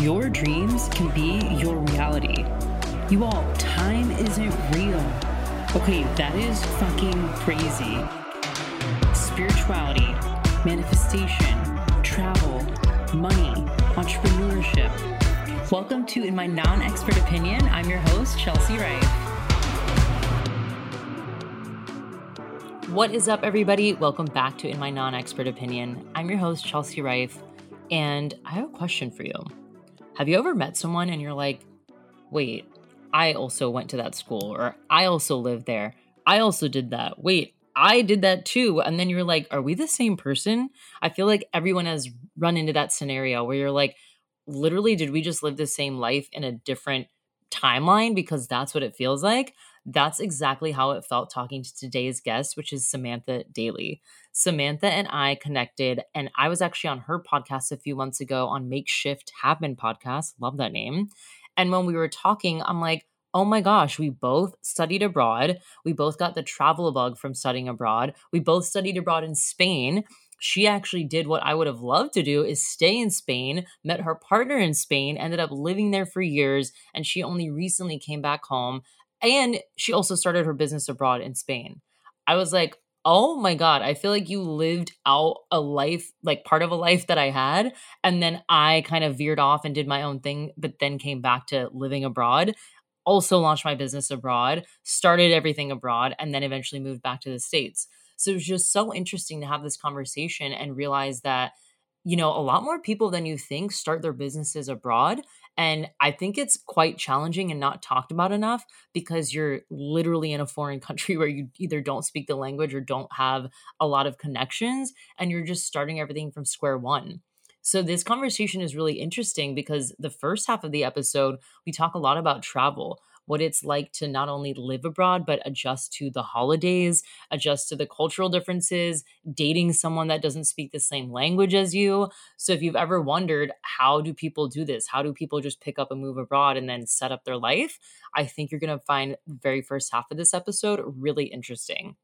Your dreams can be your reality. You all, time isn't real. Okay, that is fucking crazy. Spirituality, manifestation, travel, money, entrepreneurship. Welcome to In My Non Expert Opinion. I'm your host, Chelsea Rife. What is up, everybody? Welcome back to In My Non Expert Opinion. I'm your host, Chelsea Rife, and I have a question for you. Have you ever met someone and you're like, wait, I also went to that school, or I also lived there. I also did that. Wait, I did that too. And then you're like, are we the same person? I feel like everyone has run into that scenario where you're like, literally, did we just live the same life in a different timeline? Because that's what it feels like. That's exactly how it felt talking to today's guest, which is Samantha Daly. Samantha and I connected, and I was actually on her podcast a few months ago on Makeshift Happen podcast. Love that name. And when we were talking, I'm like, oh my gosh, we both studied abroad. We both got the travel bug from studying abroad. We both studied abroad in Spain. She actually did what I would have loved to do is stay in Spain, met her partner in Spain, ended up living there for years, and she only recently came back home and she also started her business abroad in Spain. I was like, oh my God, I feel like you lived out a life, like part of a life that I had. And then I kind of veered off and did my own thing, but then came back to living abroad. Also launched my business abroad, started everything abroad, and then eventually moved back to the States. So it was just so interesting to have this conversation and realize that, you know, a lot more people than you think start their businesses abroad. And I think it's quite challenging and not talked about enough because you're literally in a foreign country where you either don't speak the language or don't have a lot of connections and you're just starting everything from square one. So, this conversation is really interesting because the first half of the episode, we talk a lot about travel what it's like to not only live abroad, but adjust to the holidays, adjust to the cultural differences, dating someone that doesn't speak the same language as you. So if you've ever wondered, how do people do this? How do people just pick up and move abroad and then set up their life? I think you're going to find the very first half of this episode really interesting.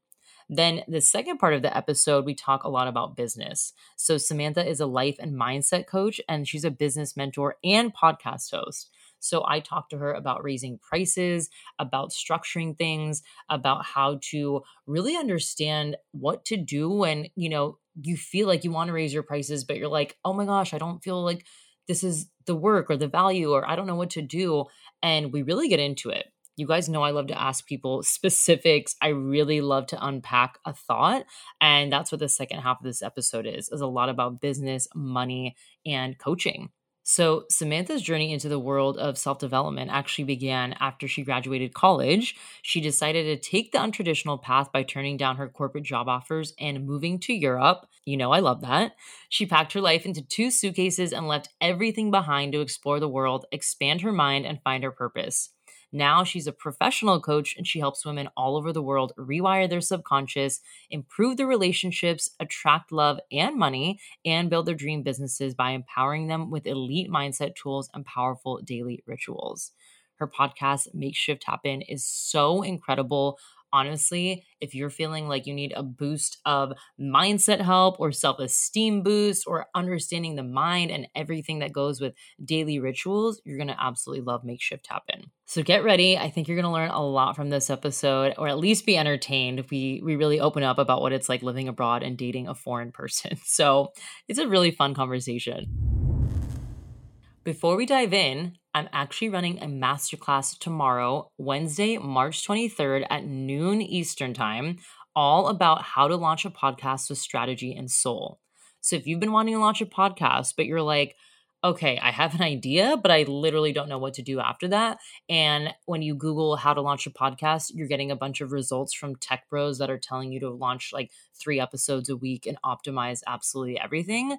Then, the second part of the episode, we talk a lot about business. So, Samantha is a life and mindset coach, and she's a business mentor and podcast host. So I talked to her about raising prices, about structuring things, about how to really understand what to do when, you know, you feel like you want to raise your prices, but you're like, oh my gosh, I don't feel like this is the work or the value, or I don't know what to do. And we really get into it. You guys know I love to ask people specifics. I really love to unpack a thought. And that's what the second half of this episode is, is a lot about business, money, and coaching. So, Samantha's journey into the world of self development actually began after she graduated college. She decided to take the untraditional path by turning down her corporate job offers and moving to Europe. You know, I love that. She packed her life into two suitcases and left everything behind to explore the world, expand her mind, and find her purpose. Now she's a professional coach and she helps women all over the world rewire their subconscious, improve their relationships, attract love and money, and build their dream businesses by empowering them with elite mindset tools and powerful daily rituals. Her podcast, Makeshift Happen, is so incredible honestly, if you're feeling like you need a boost of mindset help or self esteem boost or understanding the mind and everything that goes with daily rituals, you're going to absolutely love Makeshift Happen. So get ready. I think you're going to learn a lot from this episode or at least be entertained. We we really open up about what it's like living abroad and dating a foreign person. So, it's a really fun conversation. Before we dive in, I'm actually running a masterclass tomorrow, Wednesday, March 23rd at noon Eastern Time, all about how to launch a podcast with strategy and soul. So if you've been wanting to launch a podcast, but you're like, okay, I have an idea, but I literally don't know what to do after that. And when you Google how to launch a podcast, you're getting a bunch of results from tech bros that are telling you to launch like three episodes a week and optimize absolutely everything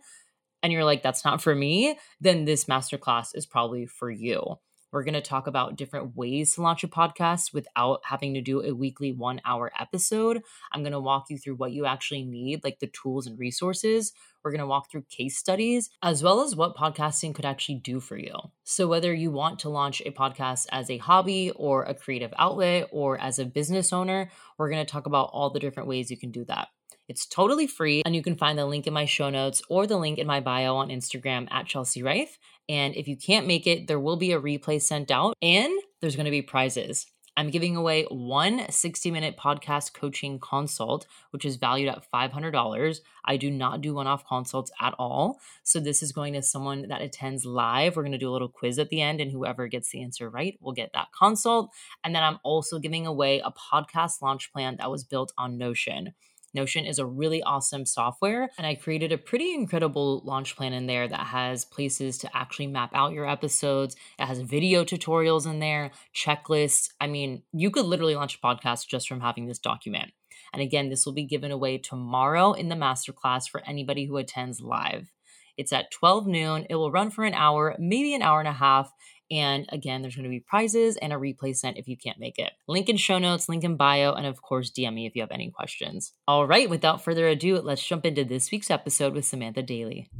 and you're like, that's not for me, then this masterclass is probably for you. We're going to talk about different ways to launch a podcast without having to do a weekly one hour episode. I'm going to walk you through what you actually need, like the tools and resources. We're going to walk through case studies, as well as what podcasting could actually do for you. So, whether you want to launch a podcast as a hobby or a creative outlet or as a business owner, we're going to talk about all the different ways you can do that. It's totally free, and you can find the link in my show notes or the link in my bio on Instagram at Chelsea Rife. And if you can't make it, there will be a replay sent out and there's going to be prizes. I'm giving away one 60 minute podcast coaching consult, which is valued at $500. I do not do one off consults at all. So, this is going to someone that attends live. We're going to do a little quiz at the end, and whoever gets the answer right will get that consult. And then I'm also giving away a podcast launch plan that was built on Notion. Notion is a really awesome software, and I created a pretty incredible launch plan in there that has places to actually map out your episodes. It has video tutorials in there, checklists. I mean, you could literally launch a podcast just from having this document. And again, this will be given away tomorrow in the masterclass for anybody who attends live. It's at 12 noon. It will run for an hour, maybe an hour and a half. And again, there's going to be prizes and a replay sent if you can't make it. Link in show notes, link in bio, and of course, DM me if you have any questions. All right, without further ado, let's jump into this week's episode with Samantha Daly.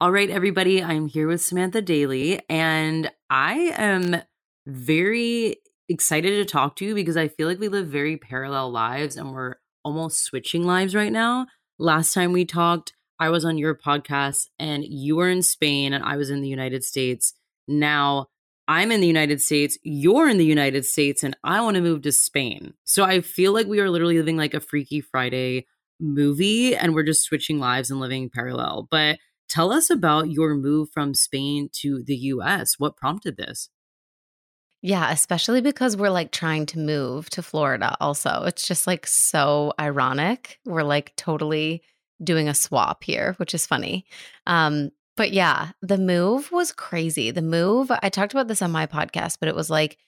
All right, everybody, I'm here with Samantha Daly, and I am very excited to talk to you because I feel like we live very parallel lives and we're almost switching lives right now. Last time we talked, I was on your podcast and you were in Spain and I was in the United States. Now I'm in the United States, you're in the United States, and I want to move to Spain. So I feel like we are literally living like a Freaky Friday movie and we're just switching lives and living parallel. But tell us about your move from Spain to the US. What prompted this? Yeah, especially because we're like trying to move to Florida also. It's just like so ironic. We're like totally doing a swap here, which is funny. Um, but yeah, the move was crazy. The move, I talked about this on my podcast, but it was like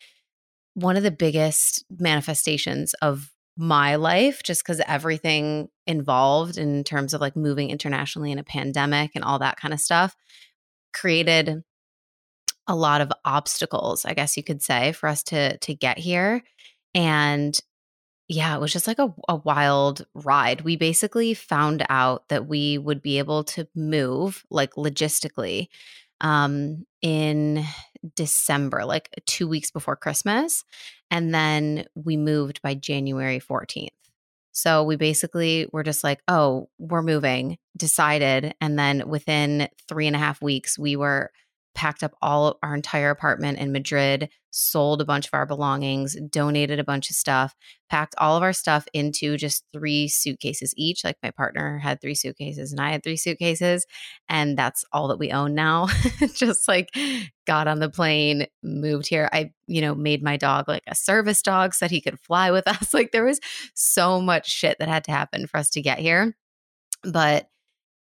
one of the biggest manifestations of my life just because everything involved in terms of like moving internationally in a pandemic and all that kind of stuff created a lot of obstacles i guess you could say for us to to get here and yeah, it was just like a, a wild ride. We basically found out that we would be able to move, like logistically, um, in December, like two weeks before Christmas. And then we moved by January 14th. So we basically were just like, oh, we're moving, decided. And then within three and a half weeks, we were packed up all our entire apartment in Madrid, sold a bunch of our belongings, donated a bunch of stuff, packed all of our stuff into just three suitcases each. Like my partner had three suitcases and I had three suitcases. And that's all that we own now. just like got on the plane, moved here. I, you know, made my dog like a service dog so that he could fly with us. Like there was so much shit that had to happen for us to get here. But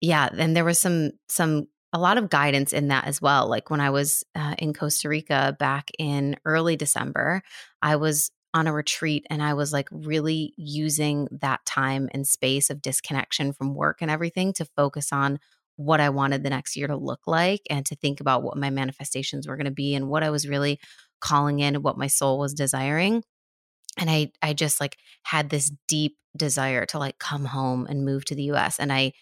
yeah, then there was some some a lot of guidance in that as well. Like when I was uh, in Costa Rica back in early December, I was on a retreat and I was like really using that time and space of disconnection from work and everything to focus on what I wanted the next year to look like and to think about what my manifestations were going to be and what I was really calling in what my soul was desiring. And I I just like had this deep desire to like come home and move to the US and I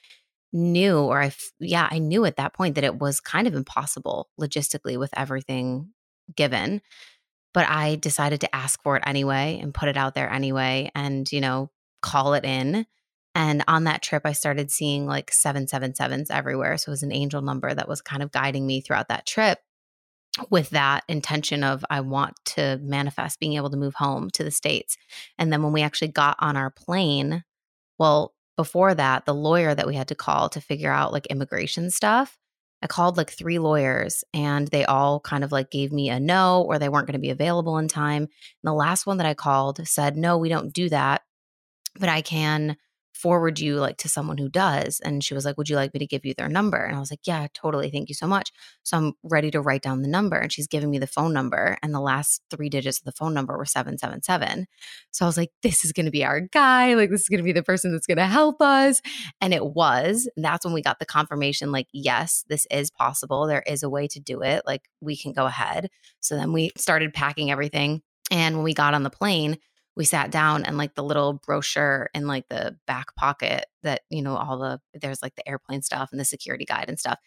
knew or I yeah, I knew at that point that it was kind of impossible logistically with everything given. But I decided to ask for it anyway and put it out there anyway and, you know, call it in. And on that trip, I started seeing like 777s everywhere. So it was an angel number that was kind of guiding me throughout that trip with that intention of I want to manifest being able to move home to the States. And then when we actually got on our plane, well, before that, the lawyer that we had to call to figure out like immigration stuff, I called like three lawyers and they all kind of like gave me a no or they weren't going to be available in time. And the last one that I called said, no, we don't do that, but I can forward you like to someone who does and she was like would you like me to give you their number? And i was like yeah totally thank you so much. So i'm ready to write down the number and she's giving me the phone number and the last three digits of the phone number were 777 so i was like this is going to be our guy like this is going to be the person that's going to help us. And it was and that's when we got the confirmation like yes this is possible there is a way to do it like we can go ahead. So then we started packing everything and when we got on the plane we sat down and like the little brochure in like the back pocket that you know all the there's like the airplane stuff and the security guide and stuff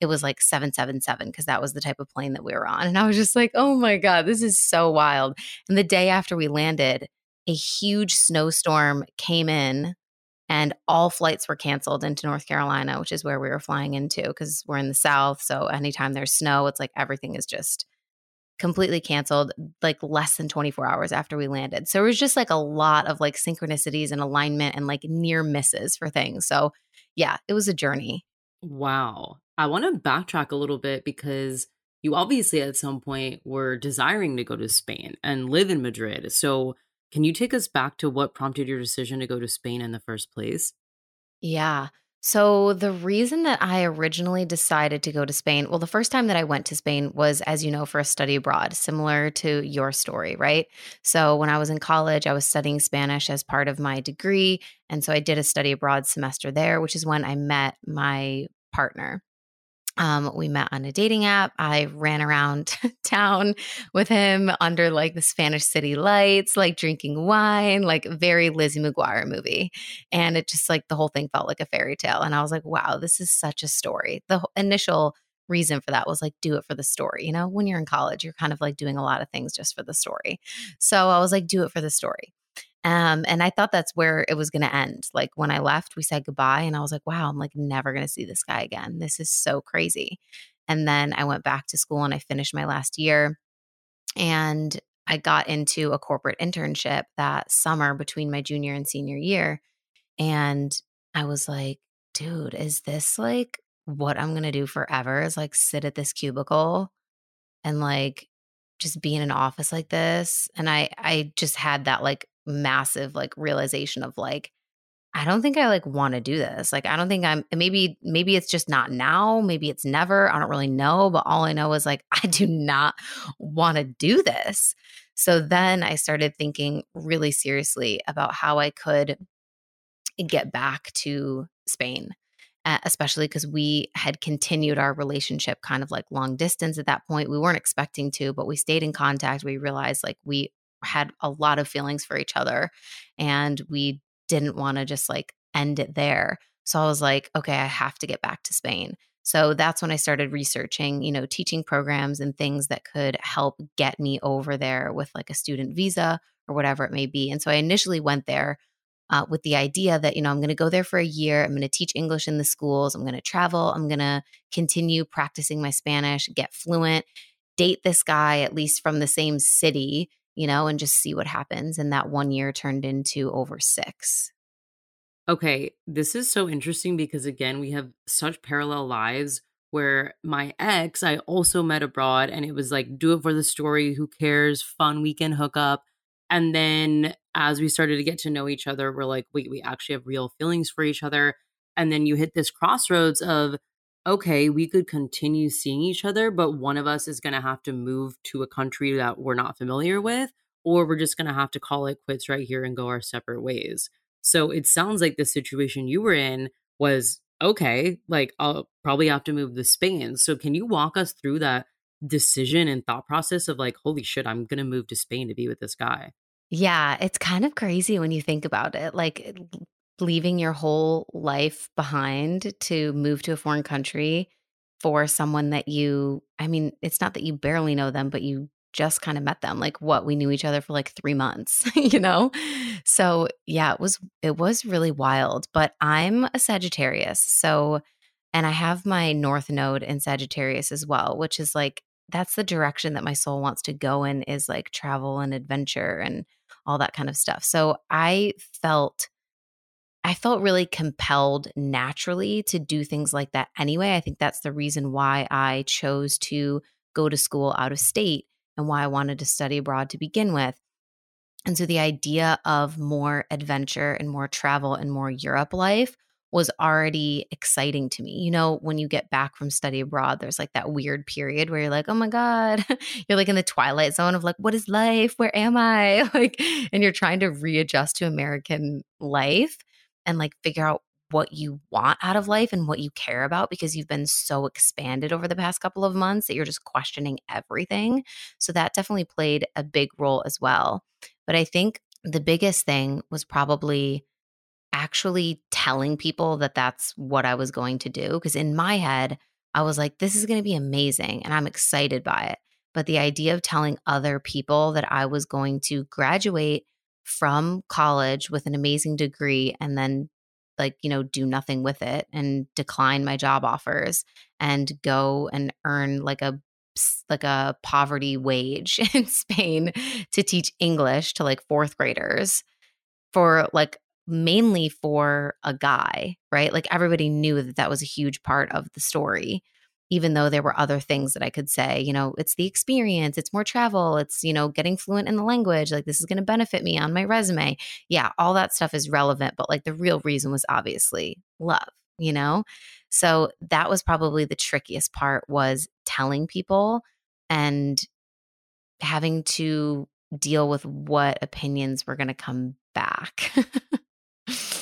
it was like 777 because that was the type of plane that we were on and i was just like oh my god this is so wild and the day after we landed a huge snowstorm came in and all flights were canceled into North Carolina, which is where we were flying into because we're in the South. So anytime there's snow, it's like everything is just completely canceled like less than 24 hours after we landed. So it was just like a lot of like synchronicities and alignment and like near misses for things. So yeah, it was a journey. Wow. I want to backtrack a little bit because you obviously at some point were desiring to go to Spain and live in Madrid. So can you take us back to what prompted your decision to go to Spain in the first place? Yeah. So, the reason that I originally decided to go to Spain, well, the first time that I went to Spain was, as you know, for a study abroad, similar to your story, right? So, when I was in college, I was studying Spanish as part of my degree. And so I did a study abroad semester there, which is when I met my partner. Um, we met on a dating app. I ran around town with him under like the Spanish city lights, like drinking wine, like very Lizzie McGuire movie. And it just like the whole thing felt like a fairy tale. And I was like, wow, this is such a story. The initial reason for that was like, do it for the story. You know, when you're in college, you're kind of like doing a lot of things just for the story. So I was like, do it for the story. Um, and I thought that's where it was going to end. Like when I left, we said goodbye, and I was like, wow, I'm like never going to see this guy again. This is so crazy. And then I went back to school and I finished my last year. And I got into a corporate internship that summer between my junior and senior year. And I was like, dude, is this like what I'm going to do forever? Is like sit at this cubicle and like just be in an office like this. And I I just had that like massive like realization of like I don't think I like want to do this. Like I don't think I'm maybe maybe it's just not now, maybe it's never. I don't really know, but all I know is like I do not want to do this. So then I started thinking really seriously about how I could get back to Spain. Uh, especially because we had continued our relationship kind of like long distance at that point. We weren't expecting to, but we stayed in contact. We realized like we had a lot of feelings for each other and we didn't want to just like end it there. So I was like, okay, I have to get back to Spain. So that's when I started researching, you know, teaching programs and things that could help get me over there with like a student visa or whatever it may be. And so I initially went there uh, with the idea that, you know, I'm going to go there for a year. I'm going to teach English in the schools. I'm going to travel. I'm going to continue practicing my Spanish, get fluent, date this guy at least from the same city you know, and just see what happens. And that one year turned into over six. Okay, this is so interesting because again, we have such parallel lives where my ex I also met abroad and it was like do it for the story, who cares, fun weekend hookup. And then as we started to get to know each other, we're like, wait, we actually have real feelings for each other. And then you hit this crossroads of okay, we could continue seeing each other, but one of us is going to have to move to a country that we're not familiar with, or we're just going to have to call it quits right here and go our separate ways. So it sounds like the situation you were in was okay, like I'll probably have to move to Spain. So can you walk us through that decision and thought process of like, holy shit, I'm going to move to Spain to be with this guy? Yeah, it's kind of crazy when you think about it. Like leaving your whole life behind to move to a foreign country for someone that you, I mean, it's not that you barely know them, but you just kind of met them. Like what we knew each other for like three months, you know? So yeah, it was, it was really wild. But I'm a Sagittarius. So, and I have my North Node in Sagittarius as well, which is like, that's the direction that my soul wants to go in is like travel and adventure and all that kind of stuff. So I felt I felt really compelled naturally to do things like that anyway. I think that's the reason why I chose to go to school out of state and why I wanted to study abroad to begin with. And so the idea of more adventure and more travel and more Europe life was already exciting to me. You know, when you get back from study abroad, there's like that weird period where you're like, oh my God, you're like in the twilight zone of like, what is life? Where am I? Like, and you're trying to readjust to American life and like figure out what you want out of life and what you care about because you've been so expanded over the past couple of months that you're just questioning everything. So that definitely played a big role as well. But I think the biggest thing was probably actually telling people that that's what I was going to do. Because in my head, I was like, this is going to be amazing and I'm excited by it. But the idea of telling other people that I was going to graduate from college with an amazing degree and then like, you know, do nothing with it and decline my job offers and go and earn like a like a poverty wage in Spain to teach English to like fourth graders for like mainly for a guy, right? Like everybody knew that that was a huge part of the story even though there were other things that I could say, you know, it's the experience, it's more travel, it's, you know, getting fluent in the language, like this is going to benefit me on my resume. Yeah, all that stuff is relevant, but like the real reason was obviously love, you know? So that was probably the trickiest part was telling people and having to deal with what opinions were going to come back.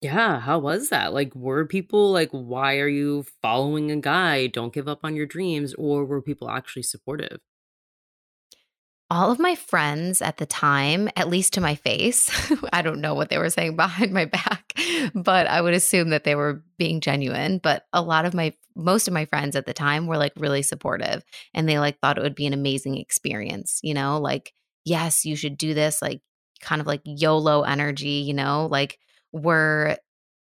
Yeah, how was that? Like, were people like, why are you following a guy? Don't give up on your dreams. Or were people actually supportive? All of my friends at the time, at least to my face, I don't know what they were saying behind my back, but I would assume that they were being genuine. But a lot of my, most of my friends at the time were like really supportive and they like thought it would be an amazing experience, you know, like, yes, you should do this, like kind of like YOLO energy, you know, like, we're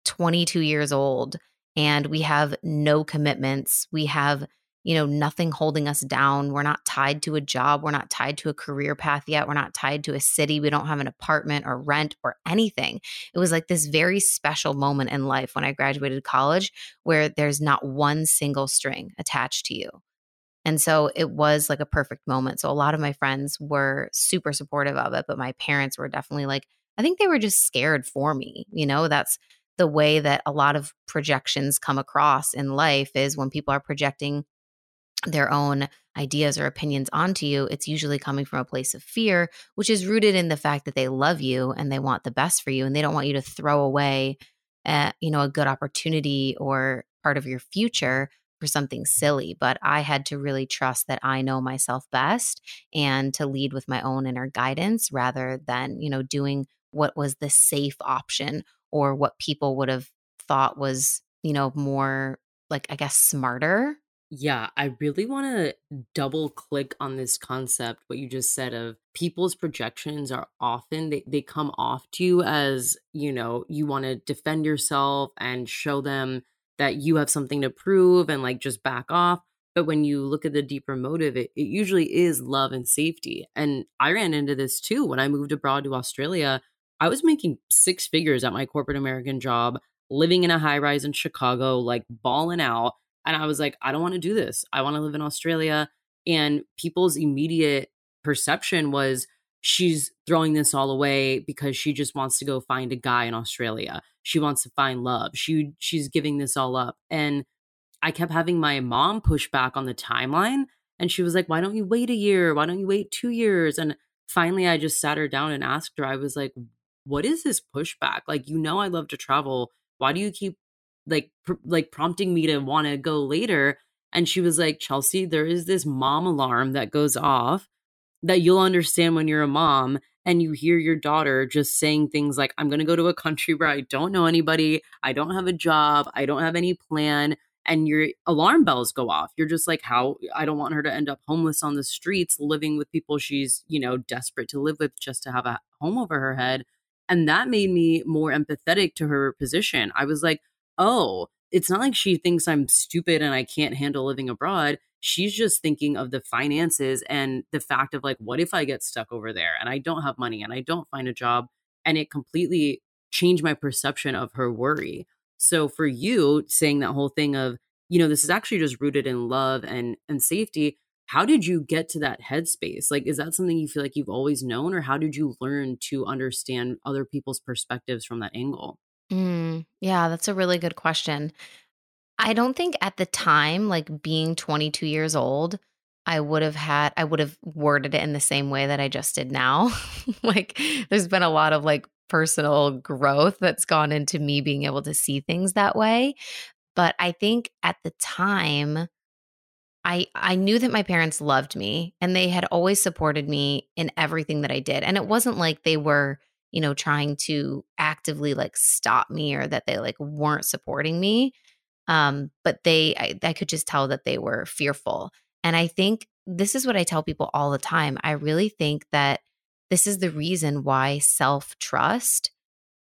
22 years old and we have no commitments. We have, you know, nothing holding us down. We're not tied to a job. We're not tied to a career path yet. We're not tied to a city. We don't have an apartment or rent or anything. It was like this very special moment in life when I graduated college where there's not one single string attached to you. And so it was like a perfect moment. So a lot of my friends were super supportive of it, but my parents were definitely like, I think they were just scared for me. You know, that's the way that a lot of projections come across in life is when people are projecting their own ideas or opinions onto you, it's usually coming from a place of fear, which is rooted in the fact that they love you and they want the best for you and they don't want you to throw away, uh, you know, a good opportunity or part of your future for something silly, but I had to really trust that I know myself best and to lead with my own inner guidance rather than, you know, doing what was the safe option or what people would have thought was, you know, more like, I guess, smarter. Yeah, I really want to double click on this concept, what you just said of people's projections are often, they, they come off to you as, you know, you want to defend yourself and show them that you have something to prove and like just back off. But when you look at the deeper motive, it, it usually is love and safety. And I ran into this too when I moved abroad to Australia. I was making six figures at my corporate American job, living in a high rise in Chicago, like balling out. And I was like, I don't want to do this. I want to live in Australia. And people's immediate perception was she's throwing this all away because she just wants to go find a guy in Australia. She wants to find love. She she's giving this all up. And I kept having my mom push back on the timeline and she was like, "Why don't you wait a year? Why don't you wait 2 years?" And finally I just sat her down and asked her. I was like, "What is this pushback? Like, you know I love to travel. Why do you keep like pr- like prompting me to want to go later?" And she was like, "Chelsea, there is this mom alarm that goes off that you'll understand when you're a mom and you hear your daughter just saying things like, I'm going to go to a country where I don't know anybody, I don't have a job, I don't have any plan. And your alarm bells go off. You're just like, how I don't want her to end up homeless on the streets, living with people she's, you know, desperate to live with just to have a home over her head. And that made me more empathetic to her position. I was like, oh, it's not like she thinks I'm stupid and I can't handle living abroad. She's just thinking of the finances and the fact of like what if i get stuck over there and i don't have money and i don't find a job? And it completely changed my perception of her worry. So for you saying that whole thing of you know this is actually just rooted in love and and safety how did you get to that headspace like is that something you feel like you've always known or how did you learn to understand other people's perspectives from that angle mm, yeah that's a really good question I don't think at the time, like being 22 years old, I would have had, I would have worded it in the same way that I just did now. like, there's been a lot of like personal growth that's gone into me being able to see things that way. But I think at the time, I I knew that my parents loved me and they had always supported me in everything that I did. And it wasn't like they were, you know, trying to actively like stop me or that they like weren't supporting me. Um, but they, I, I could just tell that they were fearful. And I think this is what I tell people all the time. I really think that this is the reason why self trust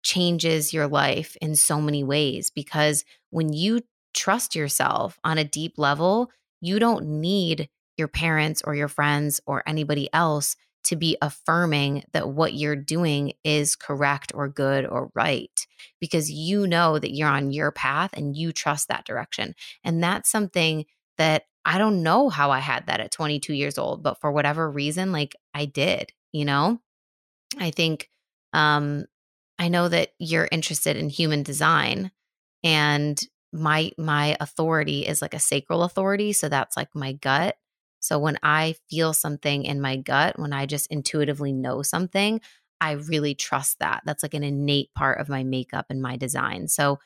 changes your life in so many ways because when you trust yourself on a deep level, you don't need your parents or your friends or anybody else to be affirming that what you're doing is correct or good or right because you know that you're on your path and you trust that direction. And that's something that I don't know how I had that at 22 years old, but for whatever reason, like I did, you know? I think um I know that you're interested in human design and my my authority is like a sacral authority, so that's like my gut. So when I feel something in my gut, when I just intuitively know something, I really trust that. That's like an innate part of my makeup and my design. So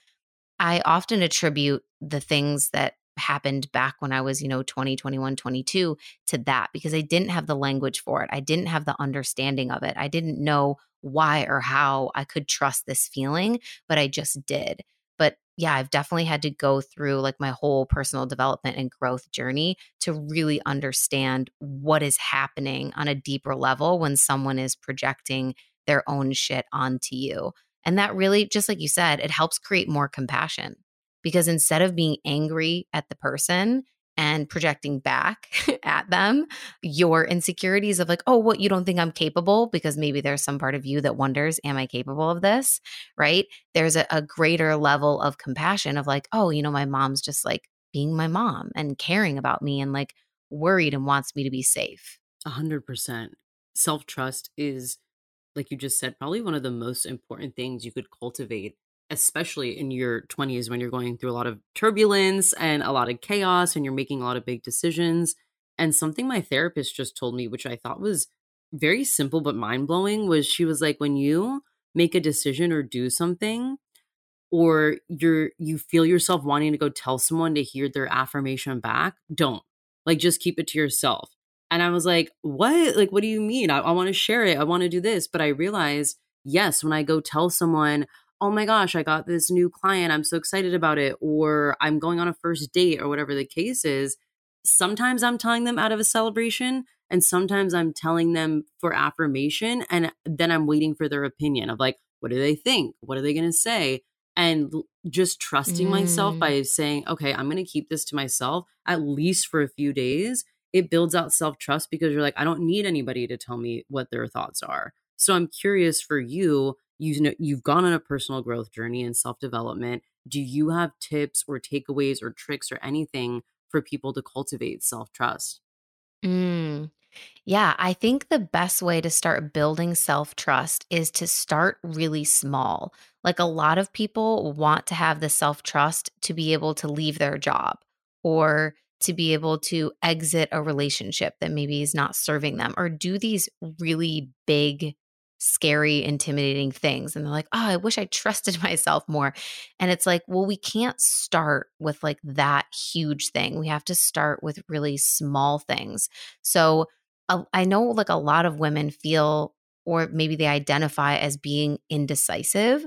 I often attribute the things that happened back when I was, you know, 20, 21, 22 to that because I didn't have the language for it. I didn't have the understanding of it. I didn't know why or how I could trust this feeling, but I just did. But yeah, I've definitely had to go through like my whole personal development and growth journey to really understand what is happening on a deeper level when someone is projecting their own shit onto you. And that really, just like you said, it helps create more compassion because instead of being angry at the person and projecting back at them your insecurities of like, oh, what, you don't think I'm capable? Because maybe there's some part of you that wonders, am I capable of this? Right? There's a, a greater level of compassion of like, oh, you know, my mom's just like being my mom and caring about me and like worried and wants me to be safe. A hundred percent. Self trust is, like you just said, probably one of the most important things you could cultivate especially in your 20s when you're going through a lot of turbulence and a lot of chaos and you're making a lot of big decisions. And something my therapist just told me, which I thought was very simple but mind blowing, was she was like, when you make a decision or do something, or you're you feel yourself wanting to go tell someone to hear their affirmation back, don't. Like just keep it to yourself. And I was like, what? Like, what do you mean? I, I want to share it. I want to do this. But I realized, yes, when I go tell someone, oh my gosh, I got this new client. I'm so excited about it. Or I'm going on a first date or whatever the case is. Sometimes I'm telling them out of a celebration and sometimes I'm telling them for affirmation. And then I'm waiting for their opinion of like, what do they think? What are they going to say? And just trusting mm. myself by saying, okay, I'm going to keep this to myself at least for a few days. It builds out self trust because you're like, I don't need anybody to tell me what their thoughts are. So I'm curious for you, you know you've gone on a personal growth journey and self-development do you have tips or takeaways or tricks or anything for people to cultivate self-trust mm. yeah i think the best way to start building self-trust is to start really small like a lot of people want to have the self-trust to be able to leave their job or to be able to exit a relationship that maybe is not serving them or do these really big scary, intimidating things. And they're like, oh, I wish I trusted myself more. And it's like, well, we can't start with like that huge thing. We have to start with really small things. So uh, I know like a lot of women feel, or maybe they identify as being indecisive.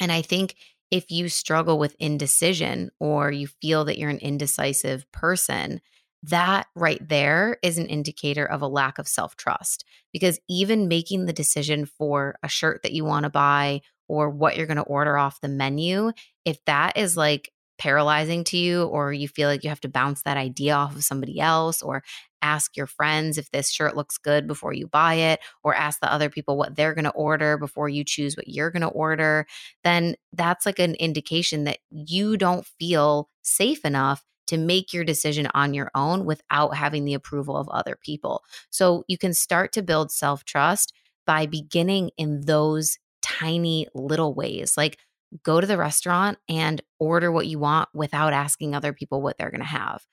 And I think if you struggle with indecision or you feel that you're an indecisive person, that right there is an indicator of a lack of self trust because even making the decision for a shirt that you want to buy or what you're going to order off the menu, if that is like paralyzing to you or you feel like you have to bounce that idea off of somebody else or ask your friends if this shirt looks good before you buy it or ask the other people what they're going to order before you choose what you're going to order then that's like an indication that you don't feel safe enough to make your decision on your own without having the approval of other people. So you can start to build self trust by beginning in those tiny little ways. Like go to the restaurant and order what you want without asking other people what they're going to have.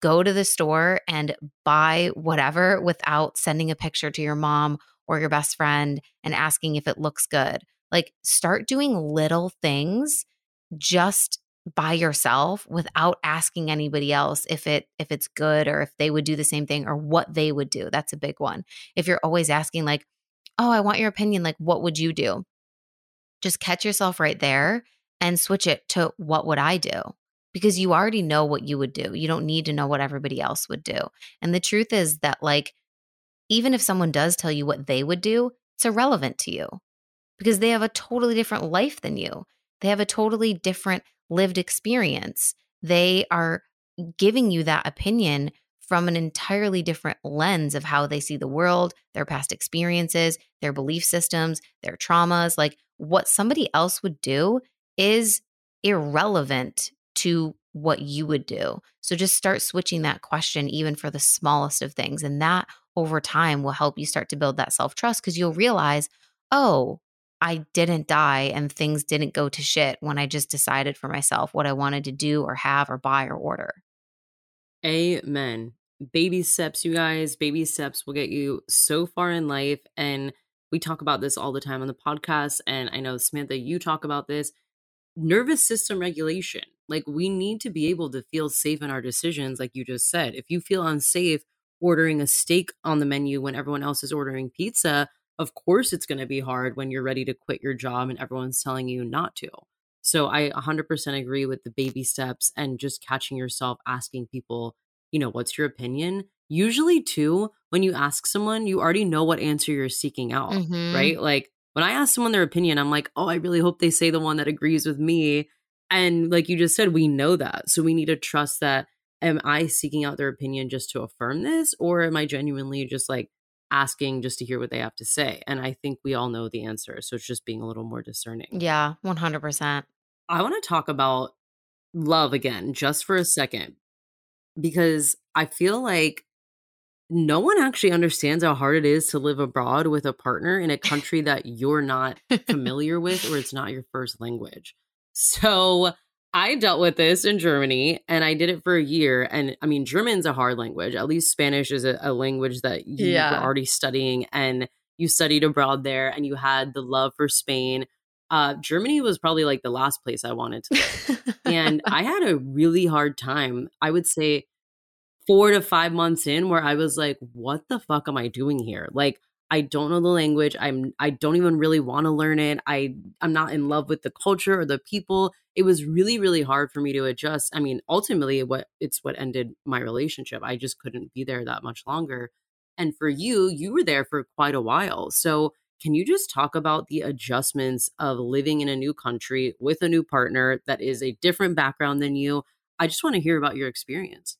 Go to the store and buy whatever without sending a picture to your mom or your best friend and asking if it looks good. Like start doing little things just by yourself without asking anybody else if it if it's good or if they would do the same thing or what they would do that's a big one. If you're always asking like oh i want your opinion like what would you do? Just catch yourself right there and switch it to what would i do? Because you already know what you would do. You don't need to know what everybody else would do. And the truth is that like even if someone does tell you what they would do it's irrelevant to you because they have a totally different life than you. They have a totally different lived experience. They are giving you that opinion from an entirely different lens of how they see the world, their past experiences, their belief systems, their traumas. Like what somebody else would do is irrelevant to what you would do. So just start switching that question, even for the smallest of things. And that over time will help you start to build that self trust because you'll realize, oh, I didn't die and things didn't go to shit when I just decided for myself what I wanted to do or have or buy or order. Amen. Baby steps, you guys. Baby steps will get you so far in life. And we talk about this all the time on the podcast. And I know, Samantha, you talk about this nervous system regulation. Like, we need to be able to feel safe in our decisions, like you just said. If you feel unsafe ordering a steak on the menu when everyone else is ordering pizza, of course it's going to be hard when you're ready to quit your job and everyone's telling you not to. So I 100% agree with the baby steps and just catching yourself asking people, you know, what's your opinion? Usually, too, when you ask someone, you already know what answer you're seeking out, mm-hmm. right? Like when I ask someone their opinion, I'm like, oh, I really hope they say the one that agrees with me. And like you just said, we know that. So we need to trust that. Am I seeking out their opinion just to affirm this? Or am I genuinely just like asking just to hear what they have to say. And I think we all know the answer. So it's just being a little more discerning. Yeah, 100%. I want to talk about love again just for a second because I feel like no one actually understands how hard it is to live abroad with a partner in a country that you're not familiar with or it's not your first language. So I dealt with this in Germany and I did it for a year. And I mean, German's a hard language. At least Spanish is a, a language that you yeah. were already studying and you studied abroad there and you had the love for Spain. Uh, Germany was probably like the last place I wanted to live. and I had a really hard time. I would say four to five months in where I was like, what the fuck am I doing here? Like, I don't know the language. I'm I don't even really want to learn it. I I'm not in love with the culture or the people. It was really really hard for me to adjust. I mean, ultimately what it's what ended my relationship. I just couldn't be there that much longer. And for you, you were there for quite a while. So, can you just talk about the adjustments of living in a new country with a new partner that is a different background than you? I just want to hear about your experience.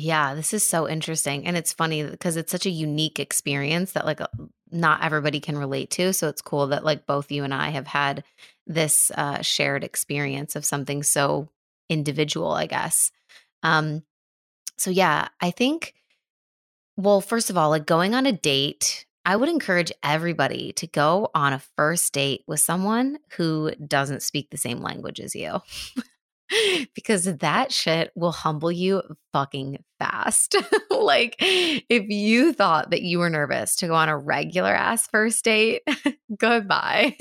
Yeah, this is so interesting. And it's funny because it's such a unique experience that like uh, not everybody can relate to. So it's cool that like both you and I have had this uh, shared experience of something so individual, I guess. Um, so yeah, I think, well, first of all, like going on a date, I would encourage everybody to go on a first date with someone who doesn't speak the same language as you. because that shit will humble you fucking fast. like, if you thought that you were nervous to go on a regular ass first date, goodbye.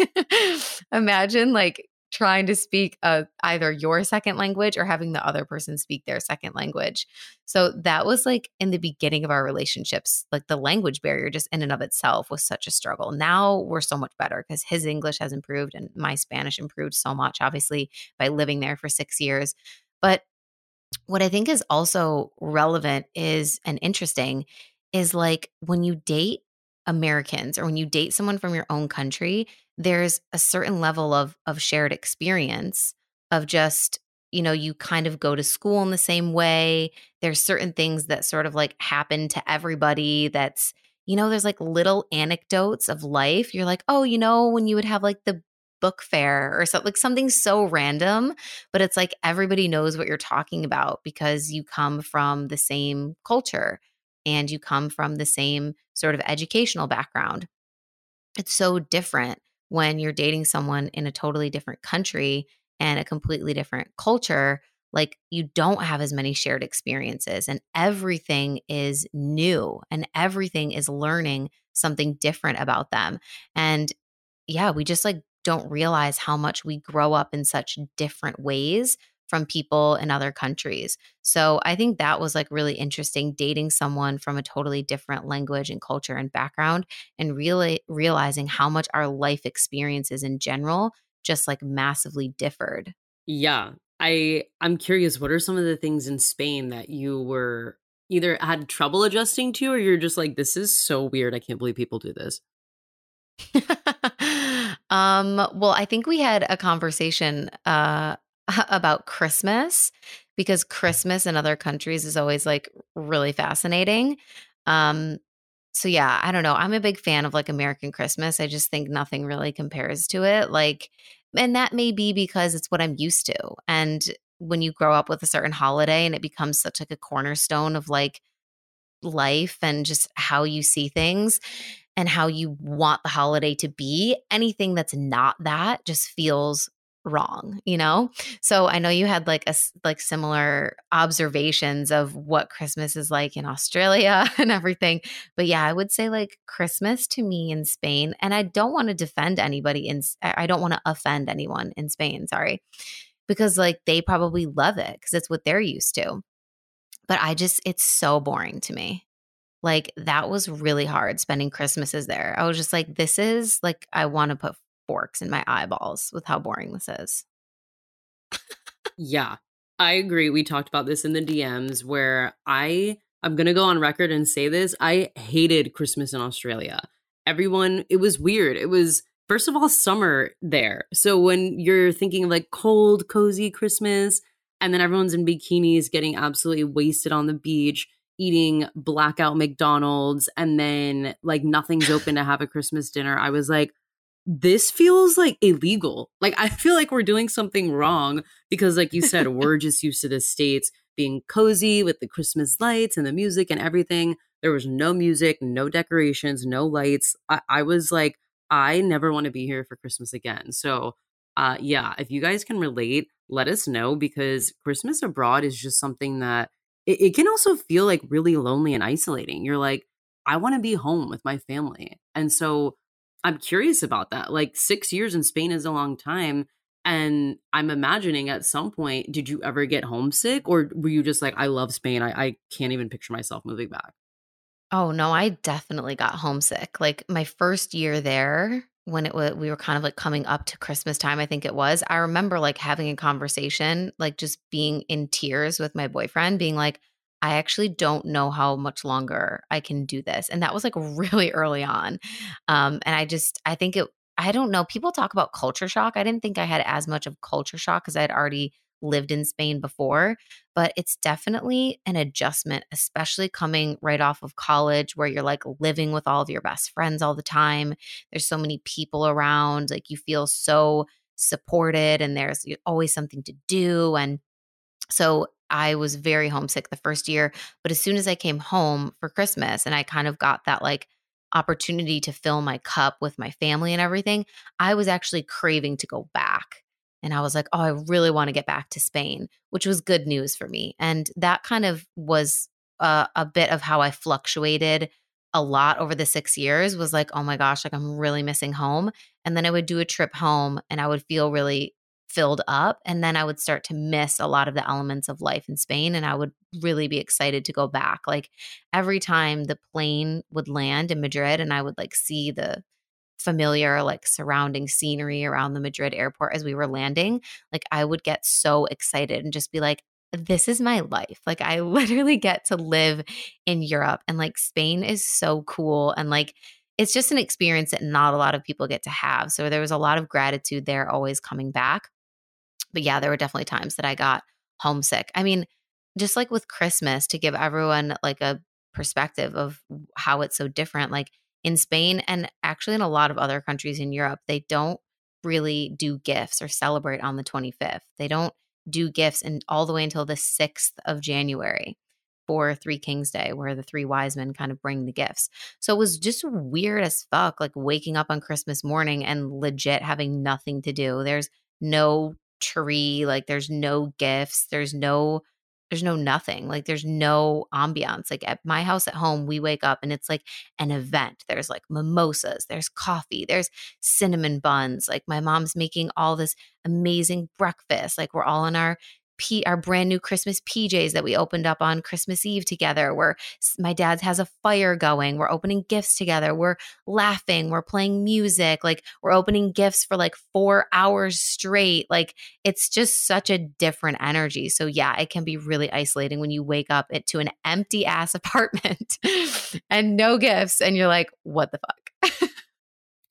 Imagine like trying to speak uh, either your second language or having the other person speak their second language. So that was like in the beginning of our relationships, like the language barrier just in and of itself was such a struggle. Now we're so much better because his English has improved and my Spanish improved so much, obviously, by living there for six years. But what I think is also relevant is and interesting is like when you date Americans or when you date someone from your own country, there's a certain level of of shared experience of just you know you kind of go to school in the same way. There's certain things that sort of like happen to everybody that's you know there's like little anecdotes of life. You're like oh you know when you would have like the book fair or something like something so random but it's like everybody knows what you're talking about because you come from the same culture and you come from the same sort of educational background it's so different when you're dating someone in a totally different country and a completely different culture, like you don't have as many shared experiences and everything is new and everything is learning something different about them. And yeah, we just like don't realize how much we grow up in such different ways from people in other countries. So I think that was like really interesting dating someone from a totally different language and culture and background and really realizing how much our life experiences in general just like massively differed. Yeah. I I'm curious what are some of the things in Spain that you were either had trouble adjusting to or you're just like this is so weird I can't believe people do this. Um, well, I think we had a conversation uh about Christmas because Christmas in other countries is always like really fascinating. Um, so yeah, I don't know. I'm a big fan of like American Christmas. I just think nothing really compares to it. Like, and that may be because it's what I'm used to. And when you grow up with a certain holiday and it becomes such like a cornerstone of like life and just how you see things and how you want the holiday to be, anything that's not that just feels wrong you know? So i know you had like a like similar observations of what christmas is like in australia and everything but yeah i would say like christmas to me in spain and i don't want to defend anybody in i don't want to offend anyone in spain sorry because like they probably love it because it's what they're used to but i just it's so boring to me. Like that was really hard spending christmases there. I was just like this is like i want to put forks in my eyeballs with how boring this is. yeah, I agree. We talked about this in the DMs where I I'm going to go on record and say this. I hated Christmas in Australia. Everyone, it was weird. It was first of all summer there. So when you're thinking of like cold, cozy Christmas and then everyone's in bikinis getting absolutely wasted on the beach, eating blackout McDonald's and then like nothing's open to have a Christmas dinner. I was like, this feels like illegal. Like I feel like we're doing something wrong because like you said, we're just used to the states being cozy with the Christmas lights and the music and everything. There was no music, no decorations, no lights. I, I was like, I never want to be here for Christmas again. So uh yeah, if you guys can relate, let us know because Christmas abroad is just something that it, it can also feel like really lonely and isolating. You're like, I want to be home with my family. And so I'm curious about that. Like six years in Spain is a long time. And I'm imagining at some point, did you ever get homesick or were you just like, I love Spain. I, I can't even picture myself moving back? Oh, no, I definitely got homesick. Like my first year there, when it was, we were kind of like coming up to Christmas time, I think it was. I remember like having a conversation, like just being in tears with my boyfriend, being like, I actually don't know how much longer I can do this. And that was like really early on. Um, and I just, I think it, I don't know. People talk about culture shock. I didn't think I had as much of culture shock because I had already lived in Spain before, but it's definitely an adjustment, especially coming right off of college where you're like living with all of your best friends all the time. There's so many people around, like you feel so supported and there's always something to do. And so I was very homesick the first year. But as soon as I came home for Christmas and I kind of got that like opportunity to fill my cup with my family and everything, I was actually craving to go back. And I was like, oh, I really want to get back to Spain, which was good news for me. And that kind of was a, a bit of how I fluctuated a lot over the six years was like, oh my gosh, like I'm really missing home. And then I would do a trip home and I would feel really filled up and then I would start to miss a lot of the elements of life in Spain and I would really be excited to go back. Like every time the plane would land in Madrid and I would like see the familiar like surrounding scenery around the Madrid airport as we were landing, like I would get so excited and just be like this is my life. Like I literally get to live in Europe and like Spain is so cool and like it's just an experience that not a lot of people get to have. So there was a lot of gratitude there always coming back. But yeah, there were definitely times that I got homesick. I mean, just like with Christmas, to give everyone like a perspective of how it's so different, like in Spain and actually in a lot of other countries in Europe, they don't really do gifts or celebrate on the 25th. They don't do gifts and all the way until the 6th of January for Three Kings Day, where the three wise men kind of bring the gifts. So it was just weird as fuck, like waking up on Christmas morning and legit having nothing to do. There's no tree like there's no gifts there's no there's no nothing like there's no ambiance like at my house at home we wake up and it's like an event there's like mimosas there's coffee there's cinnamon buns like my mom's making all this amazing breakfast like we're all in our P- our brand new Christmas PJs that we opened up on Christmas Eve together. Where my dad has a fire going. We're opening gifts together. We're laughing. We're playing music. Like we're opening gifts for like four hours straight. Like it's just such a different energy. So yeah, it can be really isolating when you wake up to an empty ass apartment and no gifts, and you're like, what the fuck.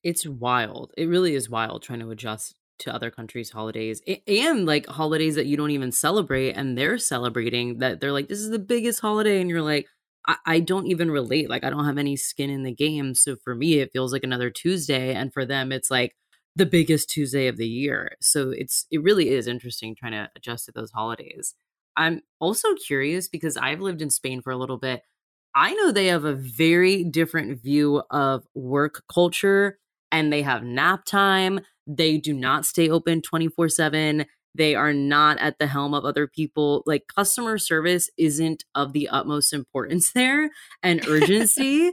It's wild. It really is wild trying to adjust to other countries' holidays and like holidays that you don't even celebrate and they're celebrating that they're like, this is the biggest holiday. And you're like, I, I don't even relate. Like, I don't have any skin in the game. So for me, it feels like another Tuesday. And for them, it's like the biggest Tuesday of the year. So it's, it really is interesting trying to adjust to those holidays. I'm also curious because I've lived in Spain for a little bit. I know they have a very different view of work culture and they have nap time. They do not stay open 24 7. They are not at the helm of other people. Like customer service isn't of the utmost importance there and urgency.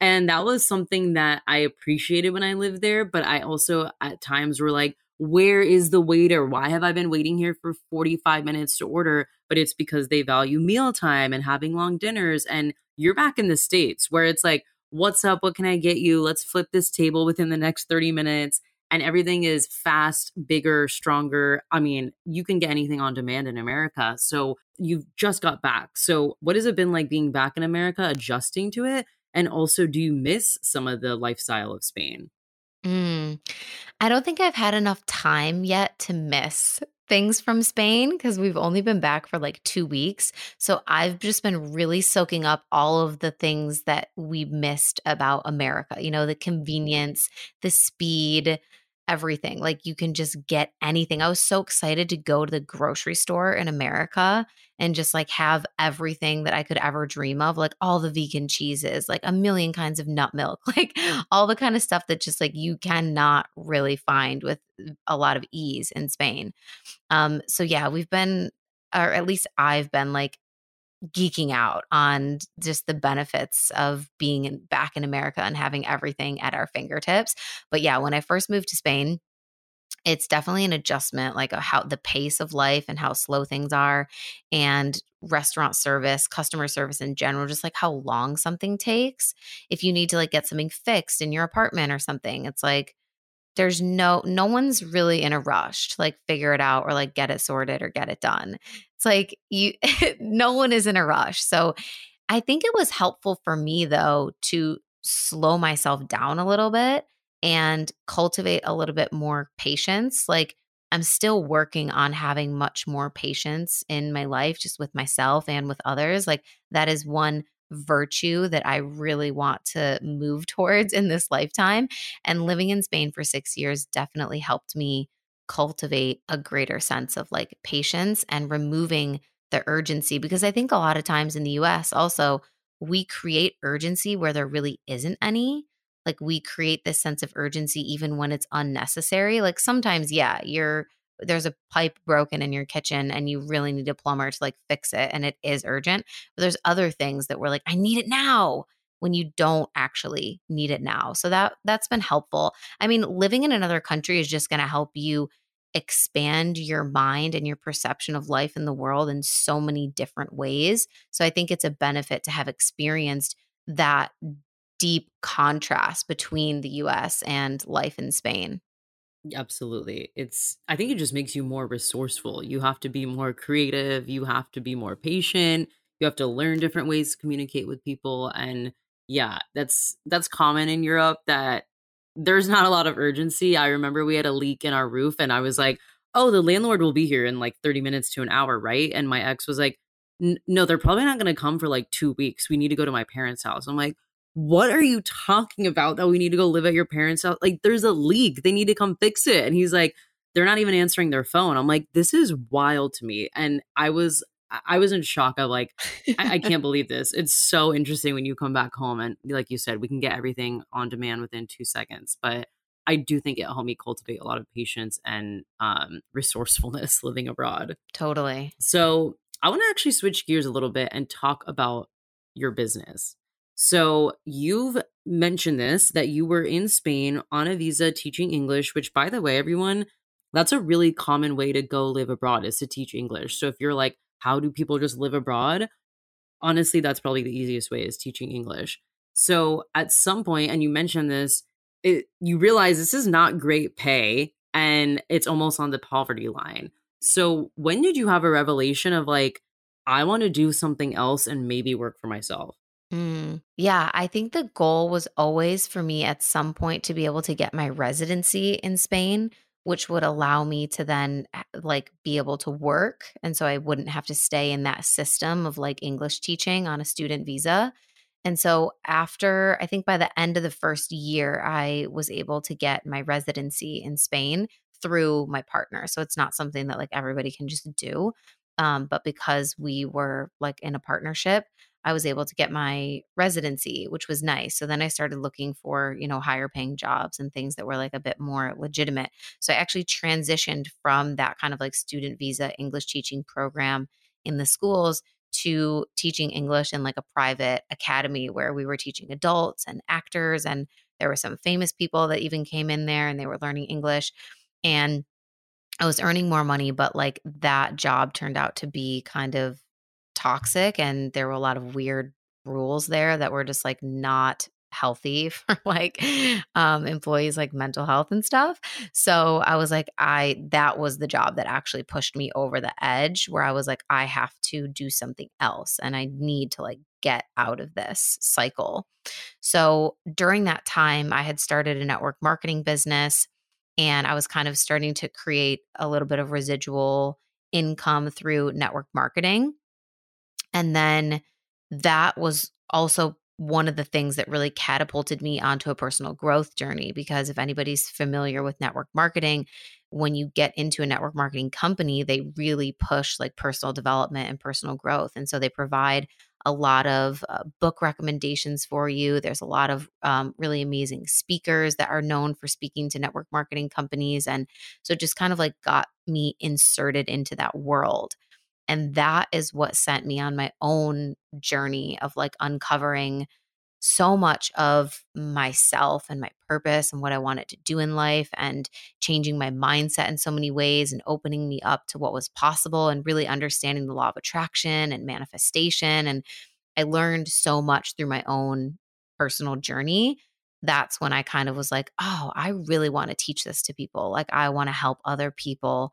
and that was something that I appreciated when I lived there. But I also at times were like, where is the waiter? Why have I been waiting here for 45 minutes to order? But it's because they value mealtime and having long dinners. And you're back in the States where it's like, what's up? What can I get you? Let's flip this table within the next 30 minutes. And everything is fast, bigger, stronger. I mean, you can get anything on demand in America. So you've just got back. So, what has it been like being back in America, adjusting to it? And also, do you miss some of the lifestyle of Spain? Mm. I don't think I've had enough time yet to miss things from Spain because we've only been back for like two weeks. So I've just been really soaking up all of the things that we missed about America, you know, the convenience, the speed, everything. Like you can just get anything. I was so excited to go to the grocery store in America and just like have everything that I could ever dream of, like all the vegan cheeses, like a million kinds of nut milk, like all the kind of stuff that just like you cannot really find with a lot of ease in Spain. Um so yeah, we've been or at least I've been like geeking out on just the benefits of being in, back in America and having everything at our fingertips. But yeah, when I first moved to Spain, it's definitely an adjustment like uh, how the pace of life and how slow things are and restaurant service customer service in general just like how long something takes if you need to like get something fixed in your apartment or something it's like there's no no one's really in a rush to like figure it out or like get it sorted or get it done. It's like you no one is in a rush. So i think it was helpful for me though to slow myself down a little bit and cultivate a little bit more patience. Like i'm still working on having much more patience in my life just with myself and with others. Like that is one virtue that I really want to move towards in this lifetime. And living in Spain for six years definitely helped me cultivate a greater sense of like patience and removing the urgency. Because I think a lot of times in the US, also, we create urgency where there really isn't any. Like we create this sense of urgency even when it's unnecessary. Like sometimes, yeah, you're there's a pipe broken in your kitchen and you really need a plumber to like fix it and it is urgent. But there's other things that we're like, I need it now when you don't actually need it now. So that that's been helpful. I mean, living in another country is just going to help you expand your mind and your perception of life in the world in so many different ways. So I think it's a benefit to have experienced that deep contrast between the US and life in Spain. Absolutely. It's I think it just makes you more resourceful. You have to be more creative, you have to be more patient, you have to learn different ways to communicate with people and yeah, that's that's common in Europe that there's not a lot of urgency. I remember we had a leak in our roof and I was like, "Oh, the landlord will be here in like 30 minutes to an hour, right?" And my ex was like, "No, they're probably not going to come for like 2 weeks. We need to go to my parents' house." I'm like, what are you talking about that we need to go live at your parents' house? Like, there's a leak. They need to come fix it. And he's like, they're not even answering their phone. I'm like, this is wild to me. And I was, I was in shock. of like, I, I can't believe this. It's so interesting when you come back home and, like you said, we can get everything on demand within two seconds. But I do think it helped me cultivate a lot of patience and um, resourcefulness living abroad. Totally. So I want to actually switch gears a little bit and talk about your business. So you've mentioned this that you were in Spain on a visa teaching English, which by the way, everyone, that's a really common way to go live abroad is to teach English. So if you're like, how do people just live abroad? Honestly, that's probably the easiest way is teaching English. So at some point, and you mentioned this, it, you realize this is not great pay and it's almost on the poverty line. So when did you have a revelation of like, I want to do something else and maybe work for myself? Mm, yeah, I think the goal was always for me at some point to be able to get my residency in Spain, which would allow me to then uh, like be able to work. And so I wouldn't have to stay in that system of like English teaching on a student visa. And so after I think by the end of the first year, I was able to get my residency in Spain through my partner. So it's not something that like everybody can just do. Um, but because we were like in a partnership, I was able to get my residency, which was nice. So then I started looking for, you know, higher paying jobs and things that were like a bit more legitimate. So I actually transitioned from that kind of like student visa English teaching program in the schools to teaching English in like a private academy where we were teaching adults and actors. And there were some famous people that even came in there and they were learning English. And I was earning more money, but like that job turned out to be kind of toxic and there were a lot of weird rules there that were just like not healthy for like um employees like mental health and stuff. So I was like I that was the job that actually pushed me over the edge where I was like I have to do something else and I need to like get out of this cycle. So during that time I had started a network marketing business and I was kind of starting to create a little bit of residual income through network marketing. And then that was also one of the things that really catapulted me onto a personal growth journey because if anybody's familiar with network marketing, when you get into a network marketing company, they really push like personal development and personal growth. And so they provide a lot of uh, book recommendations for you. There's a lot of um, really amazing speakers that are known for speaking to network marketing companies. And so it just kind of like got me inserted into that world. And that is what sent me on my own journey of like uncovering so much of myself and my purpose and what I wanted to do in life and changing my mindset in so many ways and opening me up to what was possible and really understanding the law of attraction and manifestation. And I learned so much through my own personal journey. That's when I kind of was like, oh, I really want to teach this to people. Like, I want to help other people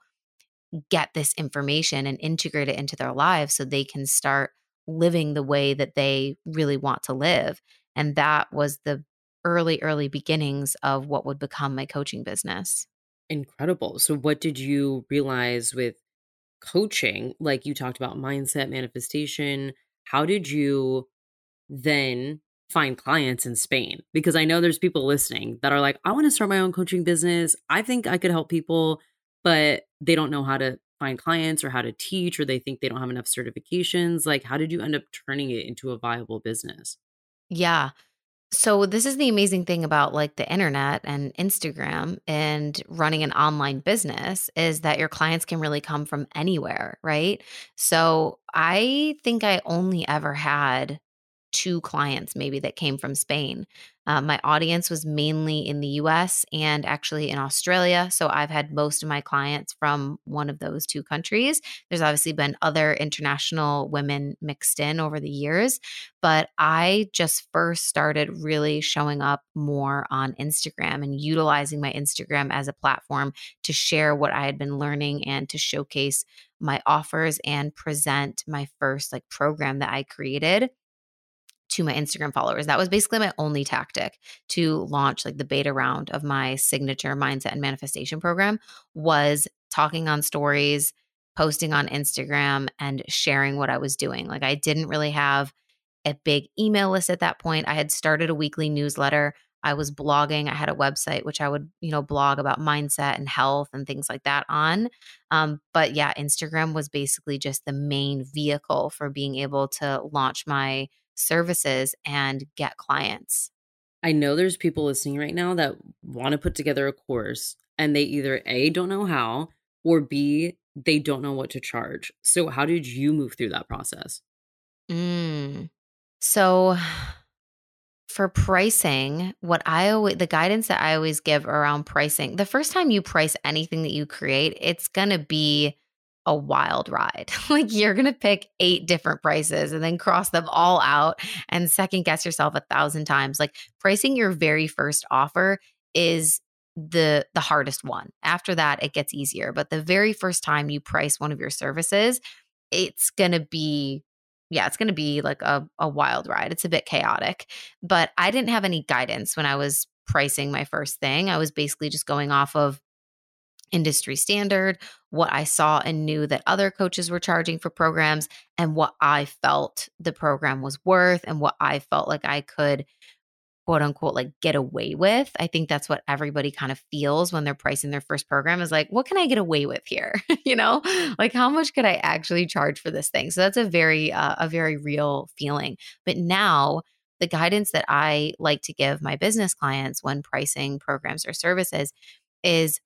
get this information and integrate it into their lives so they can start living the way that they really want to live. And that was the early, early beginnings of what would become my coaching business. Incredible. So, what did you realize with coaching? Like you talked about mindset, manifestation. How did you then find clients in Spain? Because I know there's people listening that are like, I want to start my own coaching business. I think I could help people, but they don't know how to find clients or how to teach or they think they don't have enough certifications like how did you end up turning it into a viable business yeah so this is the amazing thing about like the internet and Instagram and running an online business is that your clients can really come from anywhere, right? So I think I only ever had two clients maybe that came from Spain. Uh, my audience was mainly in the US and actually in Australia. So I've had most of my clients from one of those two countries. There's obviously been other international women mixed in over the years, but I just first started really showing up more on Instagram and utilizing my Instagram as a platform to share what I had been learning and to showcase my offers and present my first like program that I created to my Instagram followers. That was basically my only tactic to launch like the beta round of my signature mindset and manifestation program was talking on stories, posting on Instagram and sharing what I was doing. Like I didn't really have a big email list at that point. I had started a weekly newsletter. I was blogging. I had a website which I would, you know, blog about mindset and health and things like that on. Um, but yeah, Instagram was basically just the main vehicle for being able to launch my services and get clients. I know there's people listening right now that want to put together a course and they either A, don't know how, or B, they don't know what to charge. So, how did you move through that process? Mm. So, for pricing, what I always, the guidance that I always give around pricing, the first time you price anything that you create, it's going to be a wild ride. like you're going to pick eight different prices and then cross them all out and second guess yourself a thousand times. Like pricing your very first offer is the the hardest one. After that it gets easier, but the very first time you price one of your services, it's going to be yeah, it's going to be like a, a wild ride. It's a bit chaotic, but I didn't have any guidance when I was pricing my first thing. I was basically just going off of industry standard, what I saw and knew that other coaches were charging for programs, and what I felt the program was worth, and what I felt like I could quote unquote like get away with. I think that's what everybody kind of feels when they're pricing their first program is like, what can I get away with here? you know, like how much could I actually charge for this thing? So that's a very, uh, a very real feeling. But now, the guidance that I like to give my business clients when pricing programs or services is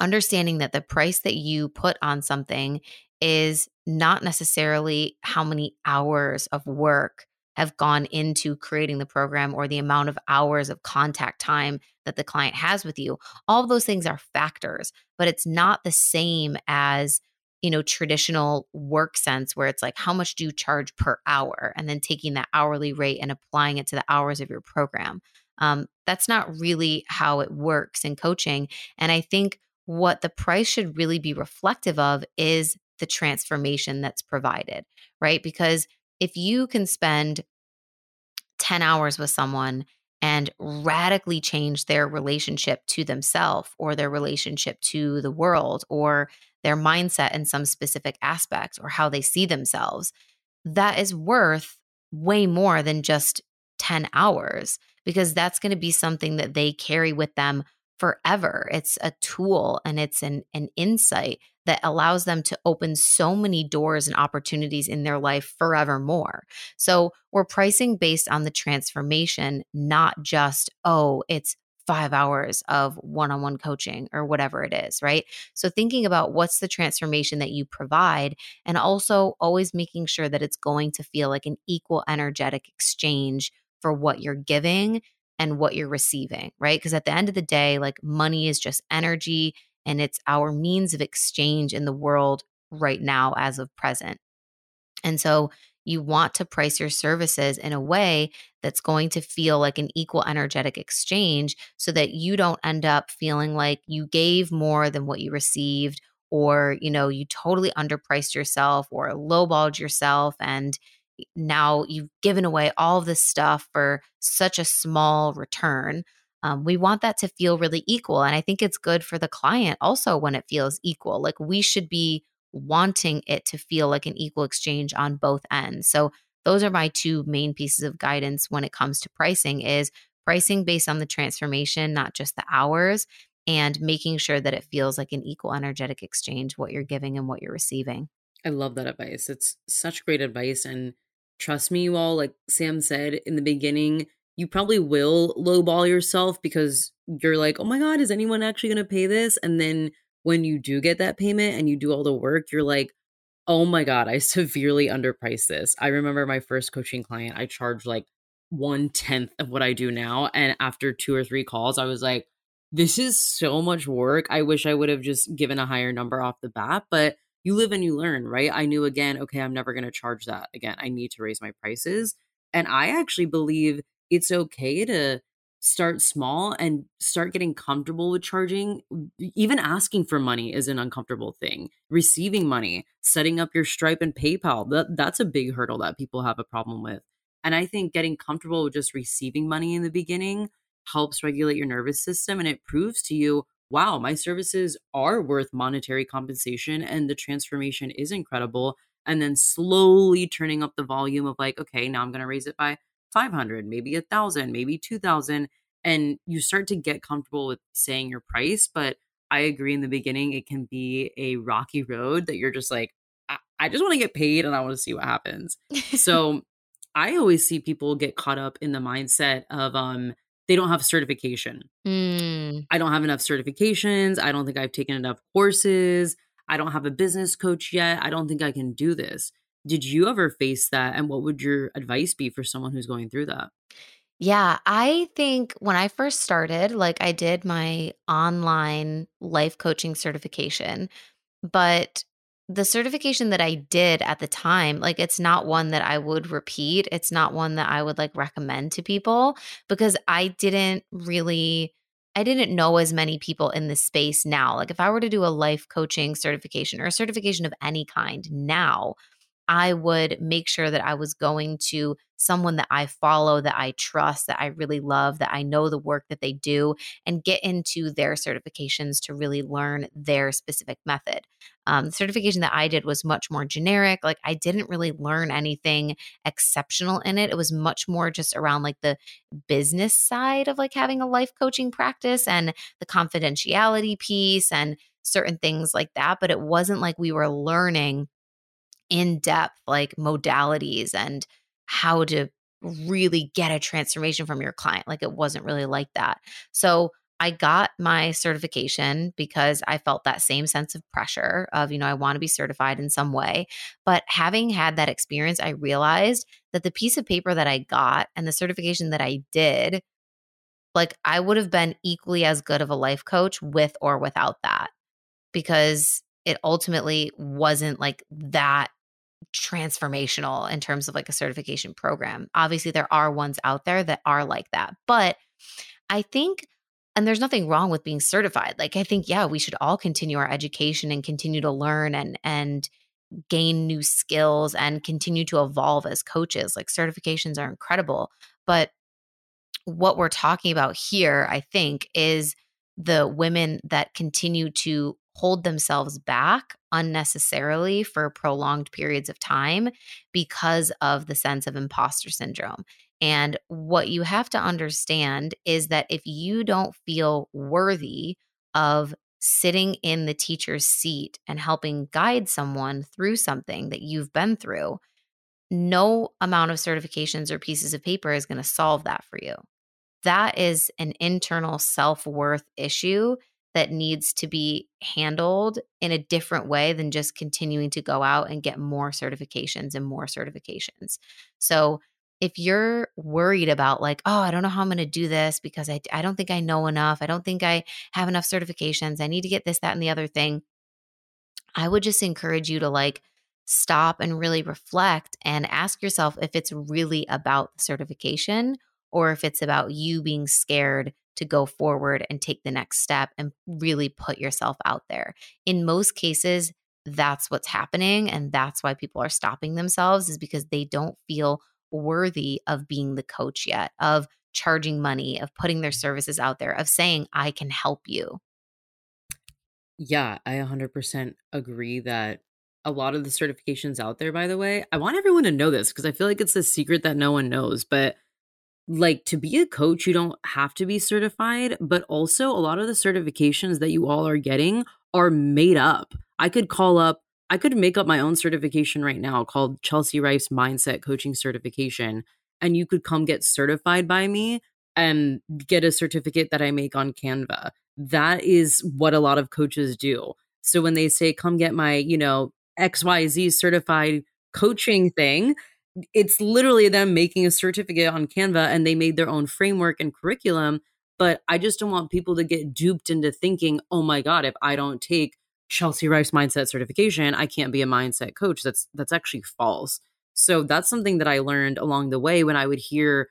understanding that the price that you put on something is not necessarily how many hours of work have gone into creating the program or the amount of hours of contact time that the client has with you. All those things are factors, but it's not the same as you know traditional work sense where it's like how much do you charge per hour and then taking that hourly rate and applying it to the hours of your program um, that's not really how it works in coaching and i think what the price should really be reflective of is the transformation that's provided, right? Because if you can spend 10 hours with someone and radically change their relationship to themselves or their relationship to the world or their mindset in some specific aspect or how they see themselves, that is worth way more than just 10 hours because that's going to be something that they carry with them forever. It's a tool and it's an, an insight that allows them to open so many doors and opportunities in their life forevermore. So we're pricing based on the transformation, not just, oh, it's five hours of one on one coaching or whatever it is, right? So, thinking about what's the transformation that you provide, and also always making sure that it's going to feel like an equal energetic exchange for what you're giving and what you're receiving, right? Because at the end of the day, like money is just energy and it's our means of exchange in the world right now as of present. And so you want to price your services in a way that's going to feel like an equal energetic exchange so that you don't end up feeling like you gave more than what you received or you know you totally underpriced yourself or lowballed yourself and now you've given away all of this stuff for such a small return. Um, we want that to feel really equal. And I think it's good for the client also when it feels equal. Like we should be wanting it to feel like an equal exchange on both ends. So those are my two main pieces of guidance when it comes to pricing is pricing based on the transformation, not just the hours, and making sure that it feels like an equal energetic exchange what you're giving and what you're receiving. I love that advice. It's such great advice and trust me, you all, like Sam said in the beginning, you probably will lowball yourself because you're like, oh my God, is anyone actually going to pay this? And then when you do get that payment and you do all the work, you're like, oh my God, I severely underpriced this. I remember my first coaching client, I charged like one tenth of what I do now. And after two or three calls, I was like, this is so much work. I wish I would have just given a higher number off the bat. But you live and you learn, right? I knew again, okay, I'm never going to charge that again. I need to raise my prices. And I actually believe it's okay to start small and start getting comfortable with charging. Even asking for money is an uncomfortable thing. Receiving money, setting up your Stripe and PayPal, that, that's a big hurdle that people have a problem with. And I think getting comfortable with just receiving money in the beginning helps regulate your nervous system and it proves to you wow, my services are worth monetary compensation and the transformation is incredible. And then slowly turning up the volume of like, okay, now I'm going to raise it by 500, maybe a thousand, maybe 2000. And you start to get comfortable with saying your price. But I agree in the beginning, it can be a rocky road that you're just like, I, I just want to get paid and I want to see what happens. so I always see people get caught up in the mindset of, um, they don't have certification. Mm. I don't have enough certifications. I don't think I've taken enough courses. I don't have a business coach yet. I don't think I can do this. Did you ever face that? And what would your advice be for someone who's going through that? Yeah, I think when I first started, like I did my online life coaching certification, but the certification that I did at the time, like it's not one that I would repeat. It's not one that I would like recommend to people because I didn't really I didn't know as many people in this space now. Like if I were to do a life coaching certification or a certification of any kind now, I would make sure that I was going to someone that I follow, that I trust, that I really love, that I know the work that they do, and get into their certifications to really learn their specific method. Um, the certification that I did was much more generic. Like I didn't really learn anything exceptional in it. It was much more just around like the business side of like having a life coaching practice and the confidentiality piece and certain things like that. But it wasn't like we were learning in depth like modalities and how to really get a transformation from your client. Like it wasn't really like that. So I got my certification because I felt that same sense of pressure of, you know, I want to be certified in some way. But having had that experience, I realized that the piece of paper that I got and the certification that I did, like I would have been equally as good of a life coach with or without that because it ultimately wasn't like that transformational in terms of like a certification program. Obviously, there are ones out there that are like that. But I think, and there's nothing wrong with being certified. Like, I think, yeah, we should all continue our education and continue to learn and, and, gain new skills and continue to evolve as coaches. Like certifications are incredible, but what we're talking about here, I think, is the women that continue to hold themselves back unnecessarily for prolonged periods of time because of the sense of imposter syndrome. And what you have to understand is that if you don't feel worthy of sitting in the teacher's seat and helping guide someone through something that you've been through, no amount of certifications or pieces of paper is going to solve that for you. That is an internal self worth issue that needs to be handled in a different way than just continuing to go out and get more certifications and more certifications. So, if you're worried about like, oh, I don't know how I'm going to do this because I, I don't think I know enough. I don't think I have enough certifications. I need to get this, that, and the other thing. I would just encourage you to like stop and really reflect and ask yourself if it's really about the certification or if it's about you being scared to go forward and take the next step and really put yourself out there. In most cases, that's what's happening. And that's why people are stopping themselves, is because they don't feel worthy of being the coach yet, of charging money, of putting their services out there, of saying, I can help you. Yeah, I 100% agree that a lot of the certifications out there, by the way, I want everyone to know this because I feel like it's a secret that no one knows. But like to be a coach, you don't have to be certified, but also a lot of the certifications that you all are getting are made up. I could call up, I could make up my own certification right now called Chelsea Rife's Mindset Coaching Certification, and you could come get certified by me and get a certificate that I make on Canva. That is what a lot of coaches do. So when they say, come get my, you know, XYZ certified coaching thing, it's literally them making a certificate on Canva and they made their own framework and curriculum. But I just don't want people to get duped into thinking, oh my God, if I don't take Chelsea Rice mindset certification, I can't be a mindset coach. That's that's actually false. So that's something that I learned along the way when I would hear,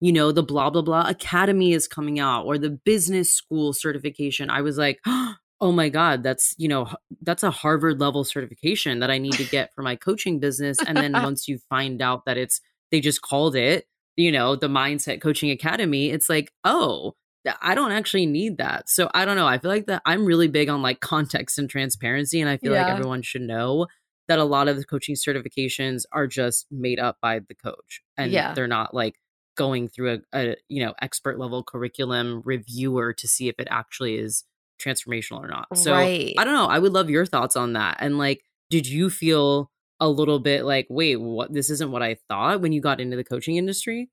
you know, the blah blah blah academy is coming out or the business school certification. I was like, oh, oh my god that's you know that's a harvard level certification that i need to get for my coaching business and then once you find out that it's they just called it you know the mindset coaching academy it's like oh i don't actually need that so i don't know i feel like that i'm really big on like context and transparency and i feel yeah. like everyone should know that a lot of the coaching certifications are just made up by the coach and yeah. they're not like going through a, a you know expert level curriculum reviewer to see if it actually is transformational or not. So right. I don't know. I would love your thoughts on that. And like, did you feel a little bit like, wait, what? This isn't what I thought when you got into the coaching industry?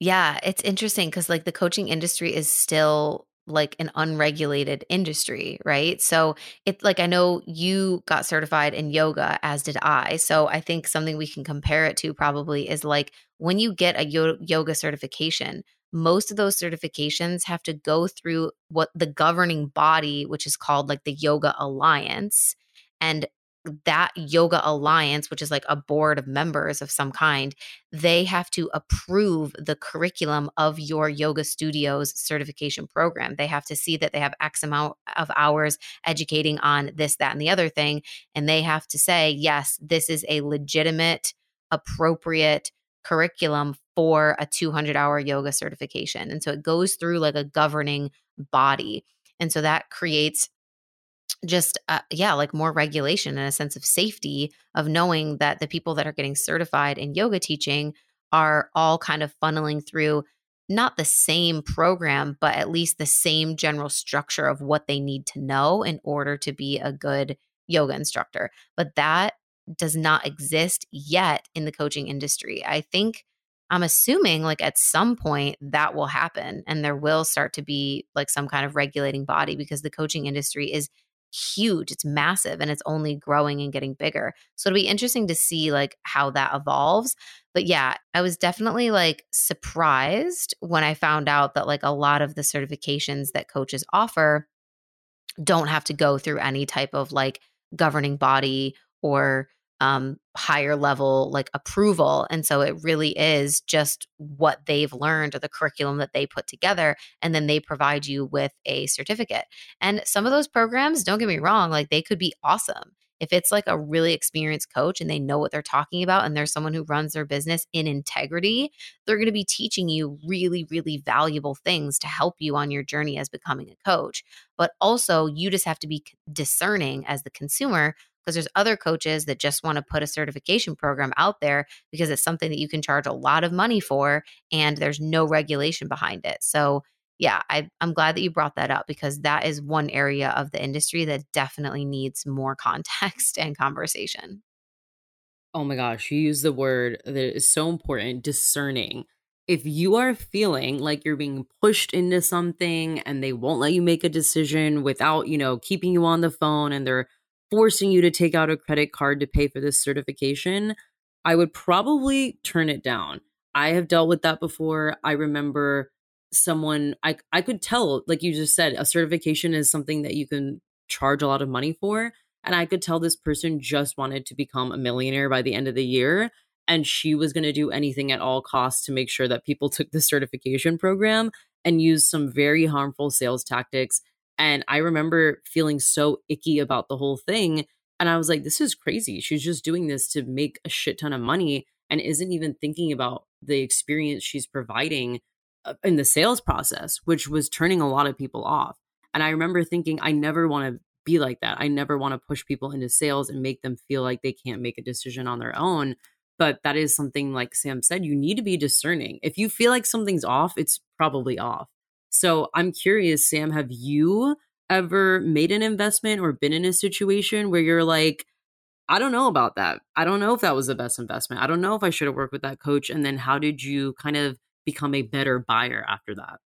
Yeah, it's interesting because like the coaching industry is still like an unregulated industry, right? So it like I know you got certified in yoga as did I. So I think something we can compare it to probably is like when you get a yo- yoga certification, most of those certifications have to go through what the governing body, which is called like the Yoga Alliance. And that yoga alliance which is like a board of members of some kind they have to approve the curriculum of your yoga studio's certification program they have to see that they have x amount of hours educating on this that and the other thing and they have to say yes this is a legitimate appropriate curriculum for a 200 hour yoga certification and so it goes through like a governing body and so that creates just uh, yeah like more regulation and a sense of safety of knowing that the people that are getting certified in yoga teaching are all kind of funneling through not the same program but at least the same general structure of what they need to know in order to be a good yoga instructor. But that does not exist yet in the coaching industry. I think i'm assuming like at some point that will happen and there will start to be like some kind of regulating body because the coaching industry is huge it's massive and it's only growing and getting bigger. So it'll be interesting to see like how that evolves. But yeah i was definitely like surprised when i found out that like a lot of the certifications that coaches offer don't have to go through any type of like governing body or um, higher level like approval. And so it really is just what they've learned or the curriculum that they put together. And then they provide you with a certificate. And some of those programs, don't get me wrong, like they could be awesome. If it's like a really experienced coach and they know what they're talking about and there's someone who runs their business in integrity, they're going to be teaching you really, really valuable things to help you on your journey as becoming a coach. But also, you just have to be discerning as the consumer because there's other coaches that just want to put a certification program out there because it's something that you can charge a lot of money for and there's no regulation behind it. So, yeah, I, I'm glad that you brought that up because that is one area of the industry that definitely needs more context and conversation. Oh my gosh, you use the word that is so important discerning. If you are feeling like you're being pushed into something and they won't let you make a decision without, you know, keeping you on the phone and they're forcing you to take out a credit card to pay for this certification, I would probably turn it down. I have dealt with that before. I remember someone I I could tell like you just said a certification is something that you can charge a lot of money for and I could tell this person just wanted to become a millionaire by the end of the year and she was going to do anything at all costs to make sure that people took the certification program and use some very harmful sales tactics and I remember feeling so icky about the whole thing. And I was like, this is crazy. She's just doing this to make a shit ton of money and isn't even thinking about the experience she's providing uh, in the sales process, which was turning a lot of people off. And I remember thinking, I never want to be like that. I never want to push people into sales and make them feel like they can't make a decision on their own. But that is something like Sam said, you need to be discerning. If you feel like something's off, it's probably off. So I'm curious, Sam, have you ever made an investment or been in a situation where you're like, I don't know about that. I don't know if that was the best investment. I don't know if I should have worked with that coach. And then how did you kind of become a better buyer after that?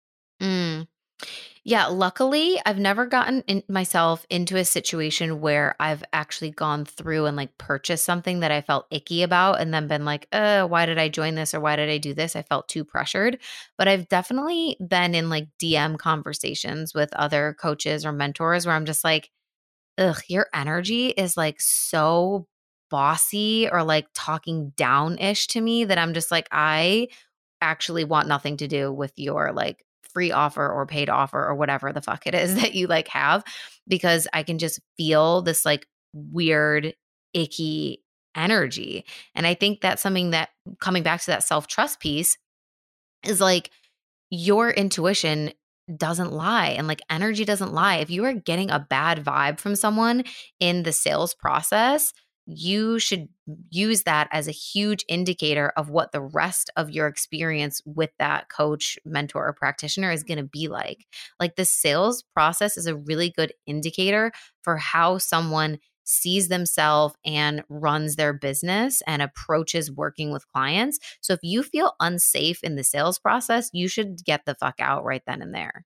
Yeah, luckily, I've never gotten in myself into a situation where I've actually gone through and like purchased something that I felt icky about and then been like, uh, why did I join this or why did I do this? I felt too pressured. But I've definitely been in like DM conversations with other coaches or mentors where I'm just like, ugh, your energy is like so bossy or like talking down ish to me that I'm just like, I actually want nothing to do with your like free offer or paid offer or whatever the fuck it is that you like have because I can just feel this like weird, icky energy. And I think that's something that coming back to that self trust piece is like your intuition doesn't lie and like energy doesn't lie. If you are getting a bad vibe from someone in the sales process, you should use that as a huge indicator of what the rest of your experience with that coach, mentor, or practitioner is going to be like. Like the sales process is a really good indicator for how someone sees themselves and runs their business and approaches working with clients. So if you feel unsafe in the sales process, you should get the fuck out right then and there.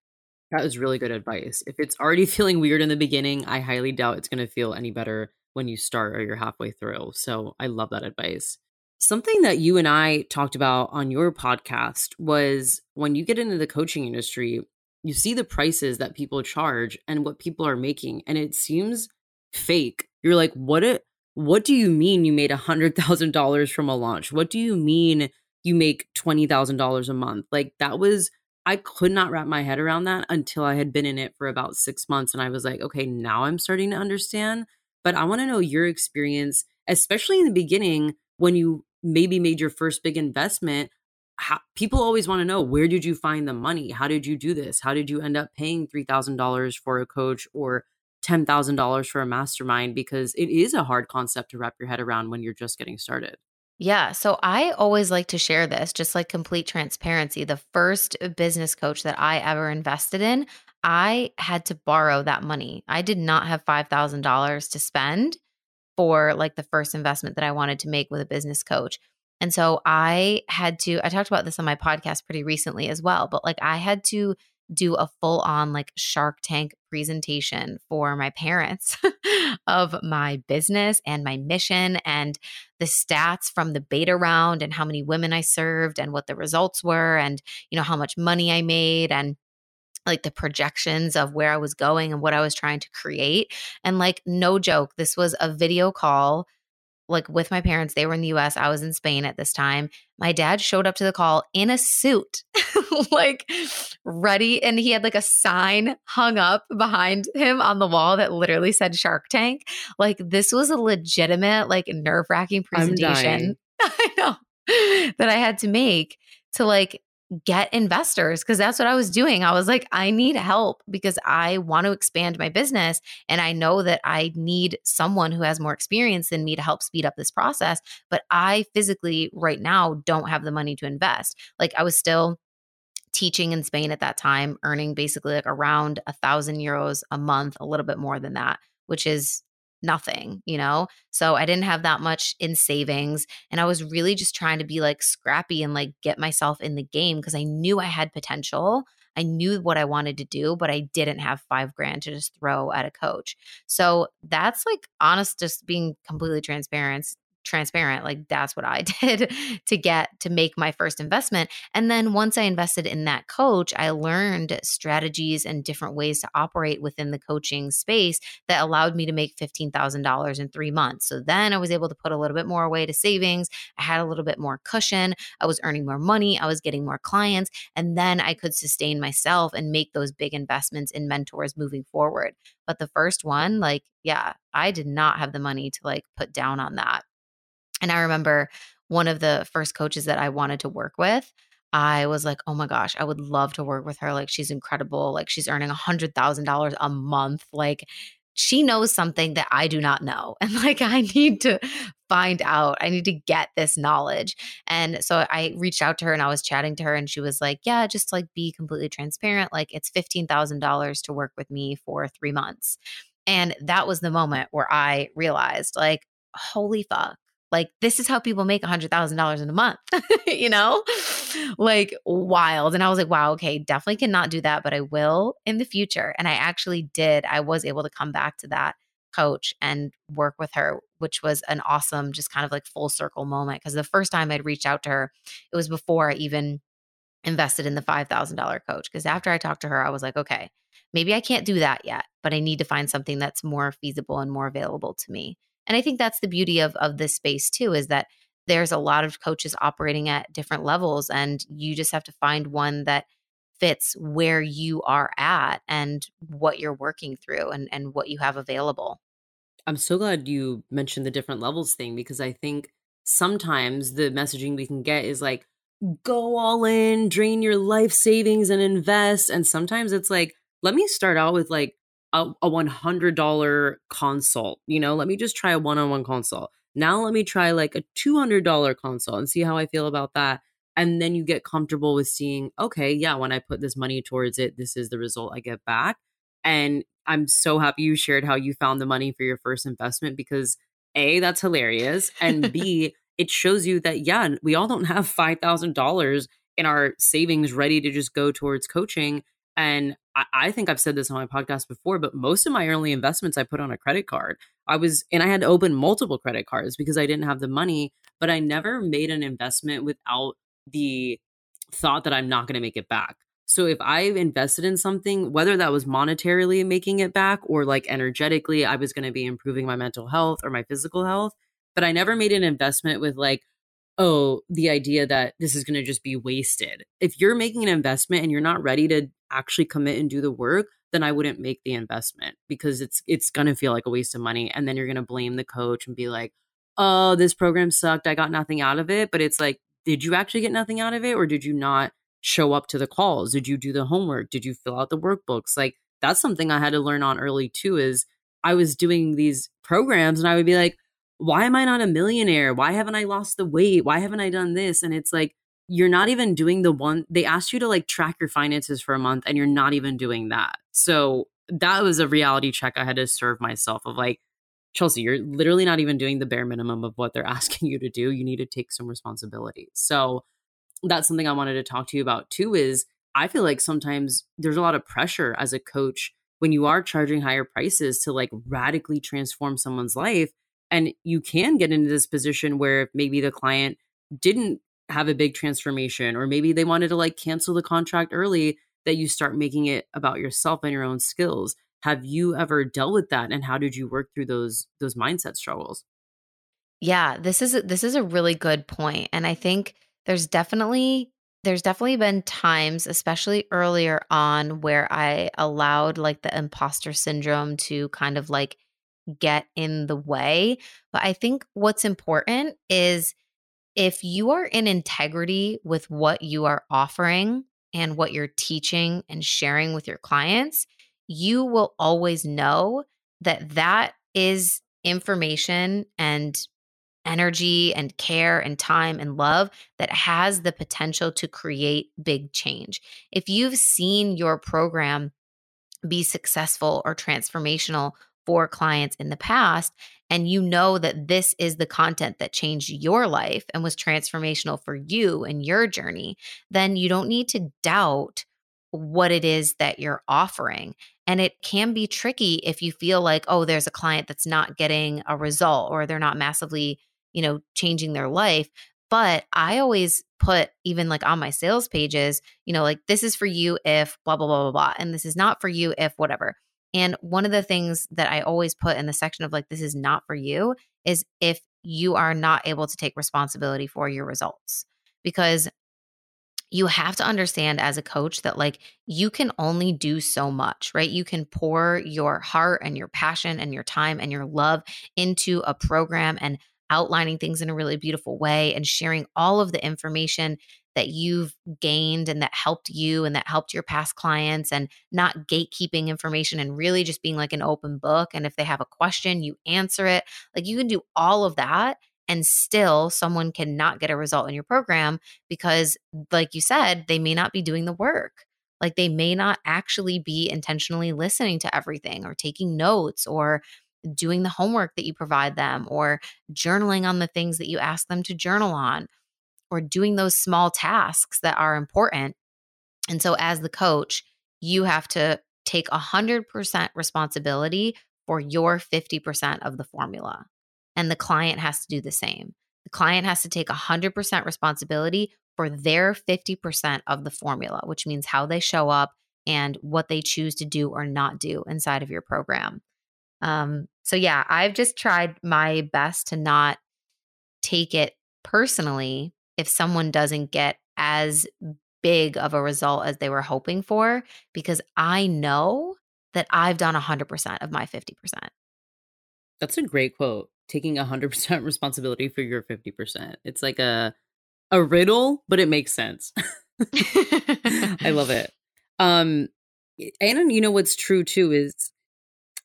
That is really good advice. If it's already feeling weird in the beginning, I highly doubt it's going to feel any better when you start or you're halfway through. So I love that advice. Something that you and I talked about on your podcast was when you get into the coaching industry, you see the prices that people charge and what people are making, and it seems fake. You're like, what it what do you mean you made a $100,000 from a launch? What do you mean you make $20,000 a month? Like that was, I could not wrap my head around that until I had been in it for about six months. And I was like, okay, now I'm starting to understand. But I want to know your experience, especially in the beginning when you maybe made your first big investment. How, people always want to know where did you find the money? How did you do this? How did you end up paying $3,000 for a coach or $10,000 for a mastermind because it is a hard concept to wrap your head around when you're just getting started. Yeah. So I always like to share this, just like complete transparency. The first uh, business coach that I ever invested in, I had to borrow that money. I did not have $5,000 to spend for like the first investment that I wanted to make with a business coach. And so I had to, I talked about this on my podcast pretty recently as well, but like I had to do a full on like Shark Tank presentation for my parents of my business and my mission and the stats from the beta round and how many women I served and what the results were and you know how much money I made and like the projections of where I was going and what I was trying to create and like no joke this was a video call like with my parents. They were in the US. I was in Spain at this time. My dad showed up to the call in a suit, like ready. And he had like a sign hung up behind him on the wall that literally said Shark Tank. Like this was a legitimate, like nerve wracking presentation. I know that I had to make to like get investors because that's what I was doing. I was like, I need help because I want to expand my business. And I know that I need someone who has more experience than me to help speed up this process. But I physically, right now, don't have the money to invest. Like, I was still teaching in Spain at that time, earning basically like around a thousand euros a month, a little bit more than that, which is nothing, you know? So I didn't have that much in savings. And I was really just trying to be like scrappy and like get myself in the game because I knew I had potential. I knew what I wanted to do, but I didn't have five grand to just throw at a coach. So that's like honest, just being completely transparent transparent like that's what i did to get to make my first investment. And then once i invested in that coach i learned strategies and different ways to operate within the coaching space that allowed me to make $15000 in three months. So then i was able to put a little bit more away to savings. I had a little bit more cushion. I was earning more money. I was getting more clients. And then i could sustain myself and make those big investments in mentors moving forward. But the first one like yeah i did not have the money to like put down on that and I remember one of the first coaches that I wanted to work with. I was like, oh my gosh, I would love to work with her. Like, she's incredible. Like, she's earning a $100,000 a month. Like, she knows something that I do not know. And like, I need to find out. I need to get this knowledge. And so I reached out to her and I was chatting to her, and she was like, yeah, just like be completely transparent. Like, it's $15,000 to work with me for three months. And that was the moment where I realized, like, holy fuck like, this is how people make $100,000 in a month, you know? Like, wild. And I was like, wow, okay, definitely cannot do that, but I will in the future. And I actually did. I was able to come back to that coach and work with her, which was an awesome, just kind of like full circle moment. Because the first time I'd reached out to her, it was before I even invested in the $5,000 coach. Because after I talked to her, I was like, okay, maybe I can't do that yet, but I need to find something that's more feasible and more available to me. And I think that's the beauty of of this space too is that there's a lot of coaches operating at different levels and you just have to find one that fits where you are at and what you're working through and and what you have available. I'm so glad you mentioned the different levels thing because I think sometimes the messaging we can get is like go all in, drain your life savings and invest and sometimes it's like let me start out with like a, a $100 consult. You know, let me just try a one on one consult. Now let me try like a $200 consult and see how I feel about that. And then you get comfortable with seeing, okay, yeah, when I put this money towards it, this is the result I get back. And I'm so happy you shared how you found the money for your first investment because A, that's hilarious. And B, it shows you that, yeah, we all don't have $5,000 in our savings ready to just go towards coaching. And I, I think I've said this on my podcast before, but most of my early investments I put on a credit card. I was, and I had to open multiple credit cards because I didn't have the money, but I never made an investment without the thought that I'm not going to make it back. So if I've invested in something, whether that was monetarily making it back or like energetically, I was going to be improving my mental health or my physical health, but I never made an investment with like, oh, the idea that this is going to just be wasted. If you're making an investment and you're not ready to actually commit and do the work, then I wouldn't make the investment because it's it's to feel like a waste of money and then you're to blame the coach and be like, "Oh, this program sucked. I got nothing out of it." But it's like, did you actually get nothing out of it or did you not show up to the calls? Did you do the homework? Did you fill out the workbooks? Like that's something I had to learn on early too is I was doing these programs and I would be like, why am I not a millionaire? Why haven't I lost the weight? Why haven't I done this? And it's like, you're not even doing the one they asked you to like track your finances for a month and you're not even doing that. So that was a reality check I had to serve myself of like, Chelsea, you're literally not even doing the bare minimum of what they're asking you to do. You need to take some responsibility. So that's something I wanted to talk to you about too is I feel like sometimes there's a lot of pressure as a coach when you are charging higher prices to like radically transform someone's life and you can get into this position where maybe the client didn't have a big transformation or maybe they wanted to like cancel the contract early that you start making it about yourself and your own skills. Have you ever dealt with that and how did you work through those those mindset struggles? Yeah this is this is a really good point and i think there's definitely there's definitely been times especially earlier on where i allowed like the imposter syndrome to kind of like get in the way but i think what's important is if you are in integrity with what you are offering and what you're teaching and sharing with your clients you will always know that that is information and energy and care and time and love that has the potential to create big change. If you've seen your program be successful or transformational for clients in the past, and you know that this is the content that changed your life and was transformational for you and your journey, then you don't need to doubt what it is that you're offering. And it can be tricky if you feel like, oh, there's a client that's not getting a result or they're not massively you know, changing their life. But I always put, even like on my sales pages, you know, like this is for you if blah, blah, blah, blah, blah. And this is not for you if whatever. And one of the things that I always put in the section of like, this is not for you is if you are not able to take responsibility for your results. Because you have to understand as a coach that like you can only do so much, right? You can pour your heart and your passion and your time and your love into a program and outlining things in a really beautiful way and sharing all of the information that you've gained and that helped you and that helped your past clients and not gatekeeping information and really just being like an open book. And if they have a question, you answer it. Like you can do all of that and still someone cannot get a result in your program because, like you said, they may not be doing the work. Like they may not actually be intentionally listening to everything or taking notes or doing the homework that you provide them or journaling on the things that you ask them to journal on or doing those small tasks that are important. And so, as the coach, you have to take 100% responsibility for your 50% of the formula. And the client has to do the same. The client has to take 100% responsibility for their 50% of the formula, which means how they show up and what they choose to do or not do inside of your program. Um, so yeah, I've just tried my best to not take it personally if someone doesn't get as big of a result as they were hoping for, because I know that I've done 100% of my 50%. That's a great quote. Taking 100% responsibility for your 50%. It's like a a riddle, but it makes sense. I love it. Um and you know what's true too is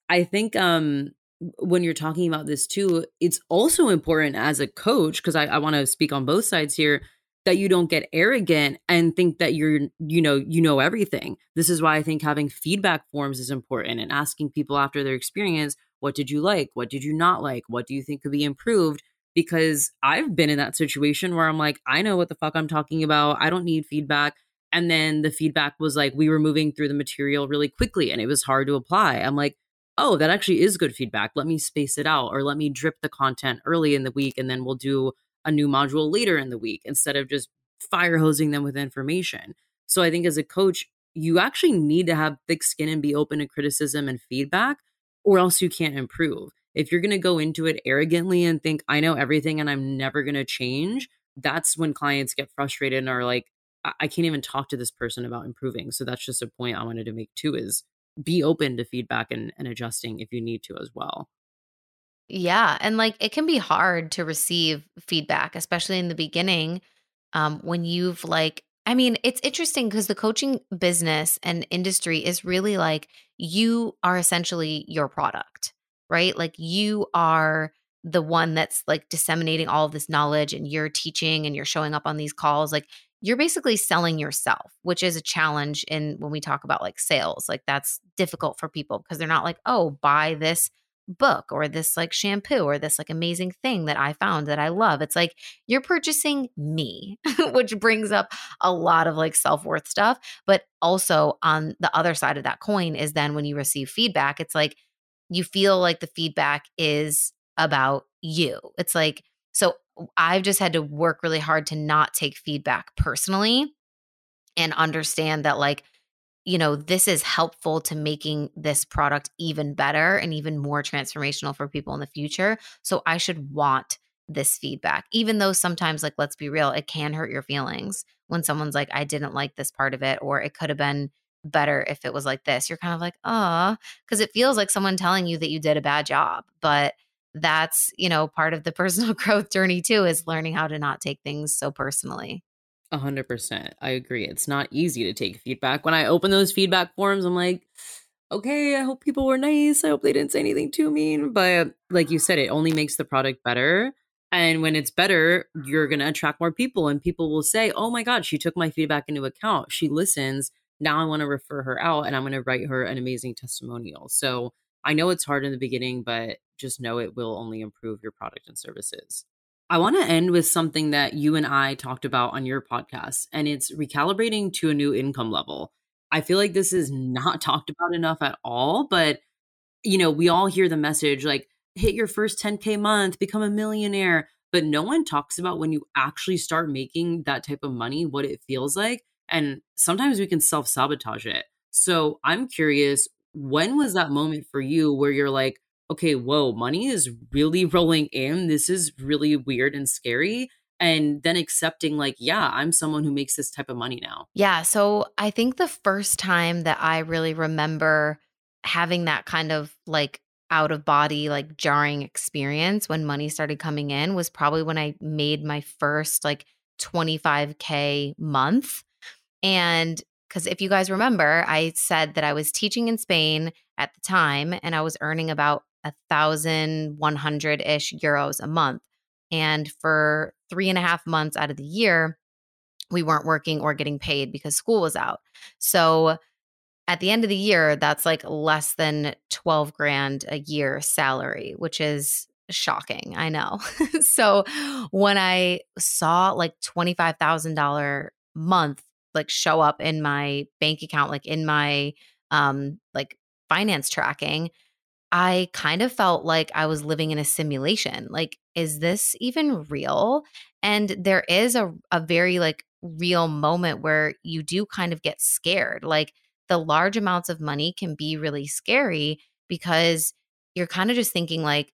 I think um when you're talking about this too, it's also important as a coach, because I, I want to speak on both sides here, that you don't get arrogant and think that you're, you know, you know everything. This is why I think having feedback forms is important and asking people after their experience, what did you like? What did you not like? What do you think could be improved? Because I've been in that situation where I'm like, I know what the fuck I'm talking about. I don't need feedback. And then the feedback was like, we were moving through the material really quickly and it was hard to apply. I'm like, oh, that actually is good feedback. Let me space it out or let me drip the content early in the week and then we'll do a new module later in the week instead of just fire hosing them with information. So I think as a coach, you actually need to have thick skin and be open to criticism and feedback, or else you can't improve. If you're going to go into it arrogantly and think, I know everything and I'm never going to change, that's when clients get frustrated and are like, I-, I can't even talk to this person about improving. So that's just a point I wanted to make too is be open to feedback and, and adjusting if you need to as well. Yeah. And like it can be hard to receive feedback, especially in the beginning um, when you've like, I mean, it's interesting because the coaching business and industry is really like you are essentially your product, right? Like you are the one that's like disseminating all of this knowledge and you're teaching and you're showing up on these calls. Like you're basically selling yourself, which is a challenge in when we talk about like sales. Like that's difficult for people because they're not like, oh, buy this book or this like shampoo or this like amazing thing that I found that I love. It's like you're purchasing me, which brings up a lot of like self worth stuff. But also on the other side of that coin is then when you receive feedback, it's like you feel like the feedback is about you. It's like, so I've just had to work really hard to not take feedback personally and understand that like you know, this is helpful to making this product even better and even more transformational for people in the future. So I should want this feedback, even though sometimes, like, let's be real, it can hurt your feelings when someone's like, I didn't like this part of it, or it could have been better if it was like this. You're kind of like, oh, because it feels like someone telling you that you did a bad job. But that's, you know, part of the personal growth journey too, is learning how to not take things so personally. A hundred percent. I agree. It's not easy to take feedback. When I open those feedback forms, I'm like, okay, I hope people were nice. I hope they didn't say anything too mean. But like you said, it only makes the product better. And when it's better, you're going to attract more people. And people will say, oh my God, she took my feedback into account. She listens. Now I want to refer her out and I'm going to write her an amazing testimonial. So I know it's hard in the beginning, but just know it will only improve your product and services. I want to end with something that you and I talked about on your podcast, and it's recalibrating to a new income level. I feel like this is not talked about enough at all, but you know, we all hear the message like hit your first 10k month, become a millionaire, but no one talks about when you actually start making that type of money, what it feels like, and sometimes we can self-sabotage it. So, I'm curious, when was that moment for you where you're like, okay, whoa, money is really rolling in. This is really weird and scary. And then accepting, like, yeah, I'm someone who makes this type of money now. Yeah. So I think the first time that I really remember having that kind of like out of body, like jarring experience when money started coming in was probably when I made my first like 25K month. And because if you guys remember, I said that I was teaching in Spain at the time and I was earning about a thousand one hundred ish euros a month. And for three and a half months out of the year, we weren't working or getting paid because school was out. So at the end of the year, that's like less than 12 grand a year salary, which is shocking. I know. so when I saw like $25,000 month like show up in my bank account, like in my um like finance tracking, I kind of felt like I was living in a simulation. Like, is this even real? And there is a, a very like real moment where you do kind of get scared. Like, the large amounts of money can be really scary because you're kind of just thinking like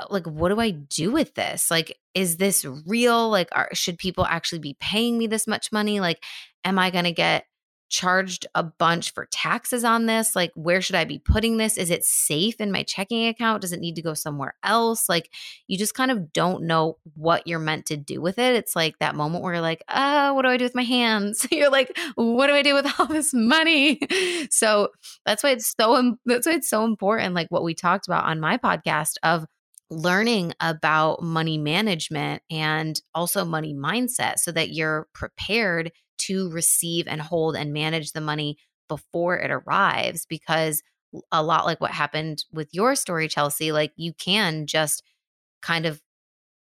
uh, like what do i do with this like is this real like are, should people actually be paying me this much money like am i going to get charged a bunch for taxes on this? Like, where should I be putting this? Is it safe in my checking account? Does it need to go somewhere else? Like, you just kind of don't know what you're meant to do with it. It's like that moment where you're like, uh, what do I do with my hands? you're like, what do I do with all this money? so that's why it's so, that's why it's so important. Like what we talked about on my podcast of learning about money management and also money mindset so that you're prepared to receive and hold and manage the money before it arrives because a lot like what happened with your story Chelsea like you can just kind of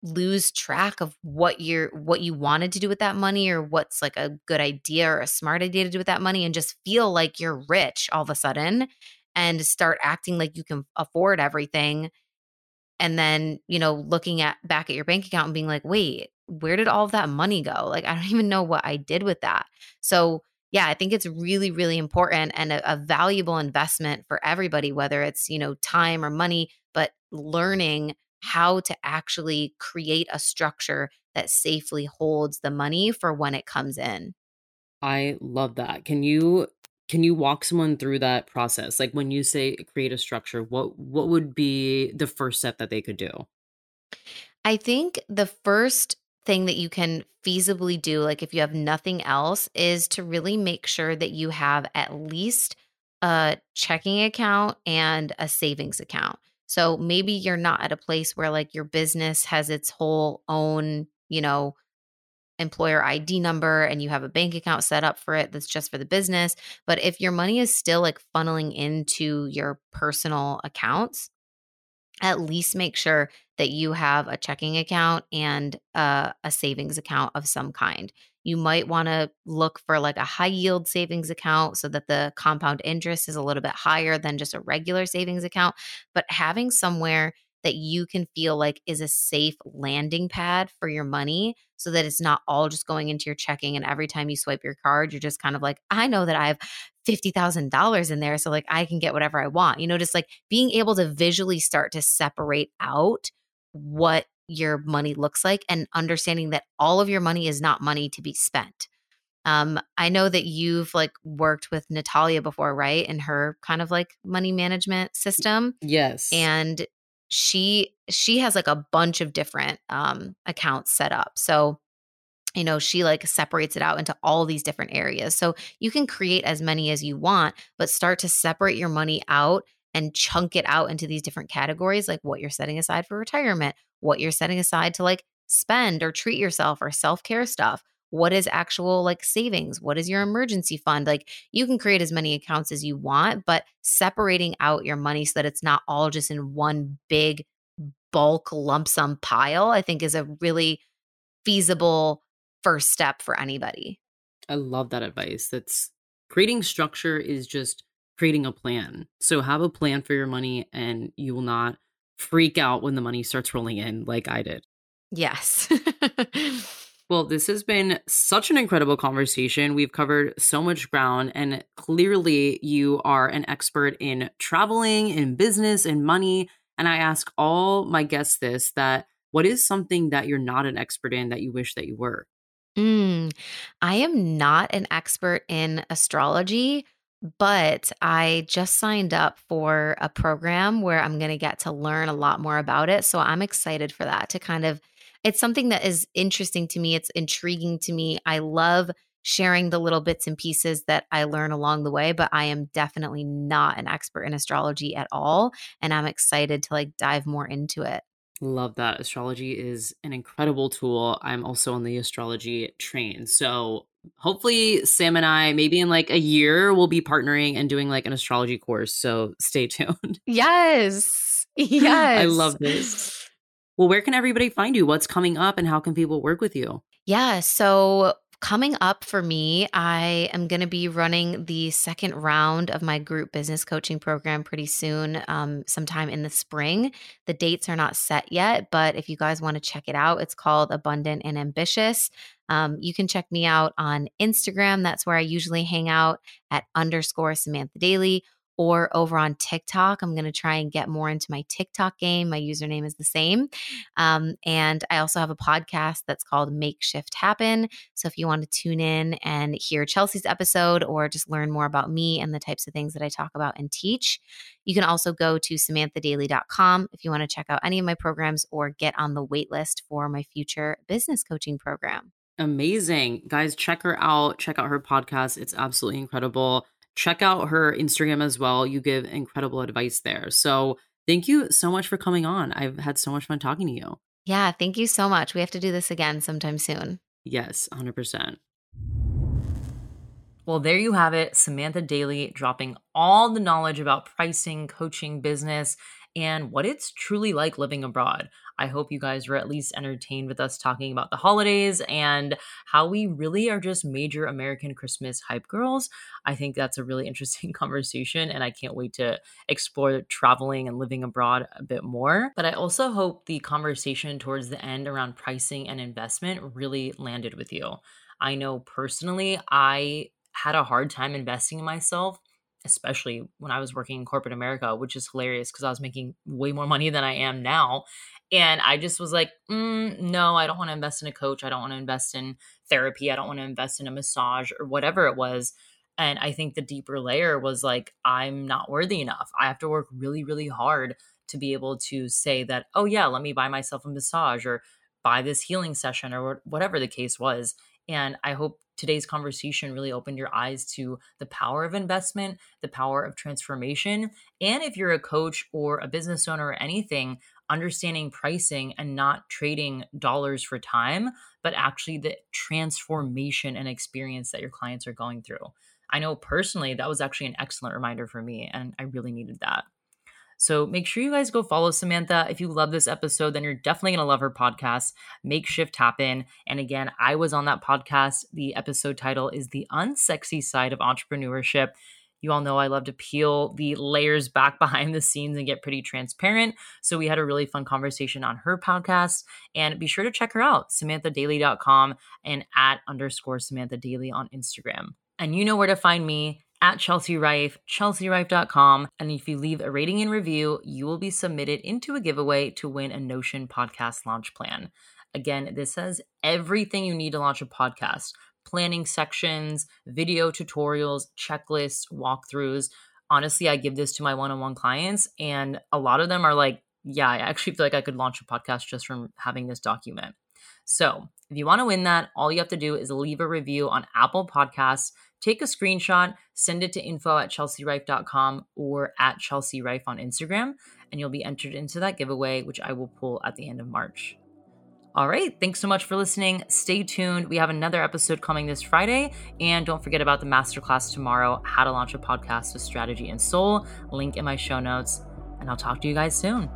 lose track of what you're what you wanted to do with that money or what's like a good idea or a smart idea to do with that money and just feel like you're rich all of a sudden and start acting like you can afford everything and then you know looking at back at your bank account and being like wait where did all of that money go like i don't even know what i did with that so yeah, I think it's really, really important and a, a, valuable investment for everybody, whether it's, you know, time or money, but learning how to actually create a structure that safely holds the money for when it comes in. I love that. Can you can you walk someone through that process? Like when you say create a structure, what what would be the first step that they could do? I think the first thing that you can feasibly do, like if you have nothing else, is to really make sure that you have at least a checking account and a savings account. So maybe you're not at a place where like your business has its whole own, you know, employer ID number and you have a bank account set up for it that's just for the business. But if your money is still like funneling into your personal accounts, at least make sure that you have a checking account and uh, a savings account of some kind. You might want to look for like a high yield savings account so that the compound interest is a little bit higher than just a regular savings account. But having somewhere that you can feel like is a safe landing pad for your money so that it's not all just going into your checking and every time you swipe your card you're just kind of like I know that I have $50,000 in there so like I can get whatever I want. You know just like being able to visually start to separate out what your money looks like and understanding that all of your money is not money to be spent. Um, I know that you've like worked with Natalia before, right? And her kind of like money management system. Yes. And she she has like a bunch of different um accounts set up. So you know she like separates it out into all these different areas. So you can create as many as you want, but start to separate your money out and chunk it out into these different categories like what you're setting aside for retirement, what you're setting aside to like spend or treat yourself or self-care stuff what is actual like savings? What is your emergency fund? Like you can create as many accounts as you want but separating out your money so that it's not all just in one big bulk lump sum pile i think is a really feasible first step for anybody. I love that advice. That's creating structure is just creating a plan. So have a plan for your money and you will not freak out when the money starts rolling in like i did. Yes Well, this has been such an incredible conversation. We've covered so much ground, and clearly, you are an expert in traveling, in business, in money. And I ask all my guests this that what is something that you're not an expert in that you wish that you were? Mm, I am not an expert in astrology, but I just signed up for a program where I'm going to get to learn a lot more about it. So I'm excited for that to kind of it's something that is interesting to me. It's intriguing to me. I love sharing the little bits and pieces that I learn along the way, but I am definitely not an expert in astrology at all. And I'm excited to like dive more into it. Love that. Astrology is an incredible tool. I'm also on the astrology train. So hopefully Sam and I maybe in like a year we'll be partnering and doing like an astrology course. So stay tuned. Yes. Yes. I love this. Well, where can everybody find you? What's coming up and how can people work with you? Yeah. So, coming up for me, I am going to be running the second round of my group business coaching program pretty soon, um, sometime in the spring. The dates are not set yet, but if you guys want to check it out, it's called Abundant and Ambitious. Um, you can check me out on Instagram. That's where I usually hang out at underscore Samantha Daily or over on TikTok. I'm going to try and get more into my TikTok game. My username is the same. Um, and I also have a podcast that's called Makeshift Happen. So if you want to tune in and hear Chelsea's episode or just learn more about me and the types of things that I talk about and teach, you can also go to samanthadaily.com if you want to check out any of my programs or get on the waitlist for my future business coaching program. Amazing. Guys, check her out. Check out her podcast. It's absolutely incredible check out her Instagram as well. You give incredible advice there. So thank you so much for coming on. I've had so much fun talking to you. Yeah, thank you so much. We have to do this again sometime soon. Yes, 100%. Well, there you have it. Samantha Daily dropping all the knowledge about pricing, coaching, business, and what it's truly like living abroad. I hope you guys were at least entertained with us talking about the holidays and how we really are just major American Christmas hype girls. I think that's a really interesting conversation, and I can't wait to explore traveling and living abroad a bit more. But I also hope the conversation towards the end around pricing and investment really landed with you. I know personally, I had a hard time investing in myself, especially when I was working in corporate America, which is hilarious because I was making way more money than I am now. And I just was like, mm, no, I don't want to invest in a coach. I don't want to invest in therapy. I don't want to invest in a massage or whatever it was. And I think the deeper layer was like, I'm not worthy enough. I have to work really, really hard to be able to say that, oh, yeah, let me buy myself a massage or buy this healing session or whatever the case was. And I hope today's conversation really opened your eyes to the power of investment, the power of transformation. And if you're a coach or a business owner or anything, understanding pricing and not trading dollars for time, but actually the transformation and experience that your clients are going through. I know personally that was actually an excellent reminder for me, and I really needed that. So make sure you guys go follow Samantha. If you love this episode, then you're definitely going to love her podcast, Make Shift Happen. And again, I was on that podcast. The episode title is The Unsexy Side of Entrepreneurship. You all know I love to peel the layers back behind the scenes and get pretty transparent. So we had a really fun conversation on her podcast. And be sure to check her out, samanthadaily.com and at underscore Samantha Daily on Instagram. And you know where to find me at Chelsea Rife, chelsearife.com. And if you leave a rating and review, you will be submitted into a giveaway to win a Notion podcast launch plan. Again, this has everything you need to launch a podcast planning sections, video tutorials, checklists, walkthroughs. Honestly, I give this to my one on one clients, and a lot of them are like, yeah, I actually feel like I could launch a podcast just from having this document. So, if you want to win that, all you have to do is leave a review on Apple Podcasts take a screenshot, send it to info at chelsearife.com or at Chelsea Rife on Instagram, and you'll be entered into that giveaway, which I will pull at the end of March. All right, thanks so much for listening. Stay tuned. We have another episode coming this Friday. And don't forget about the masterclass tomorrow How to Launch a Podcast with Strategy and Soul. Link in my show notes. And I'll talk to you guys soon.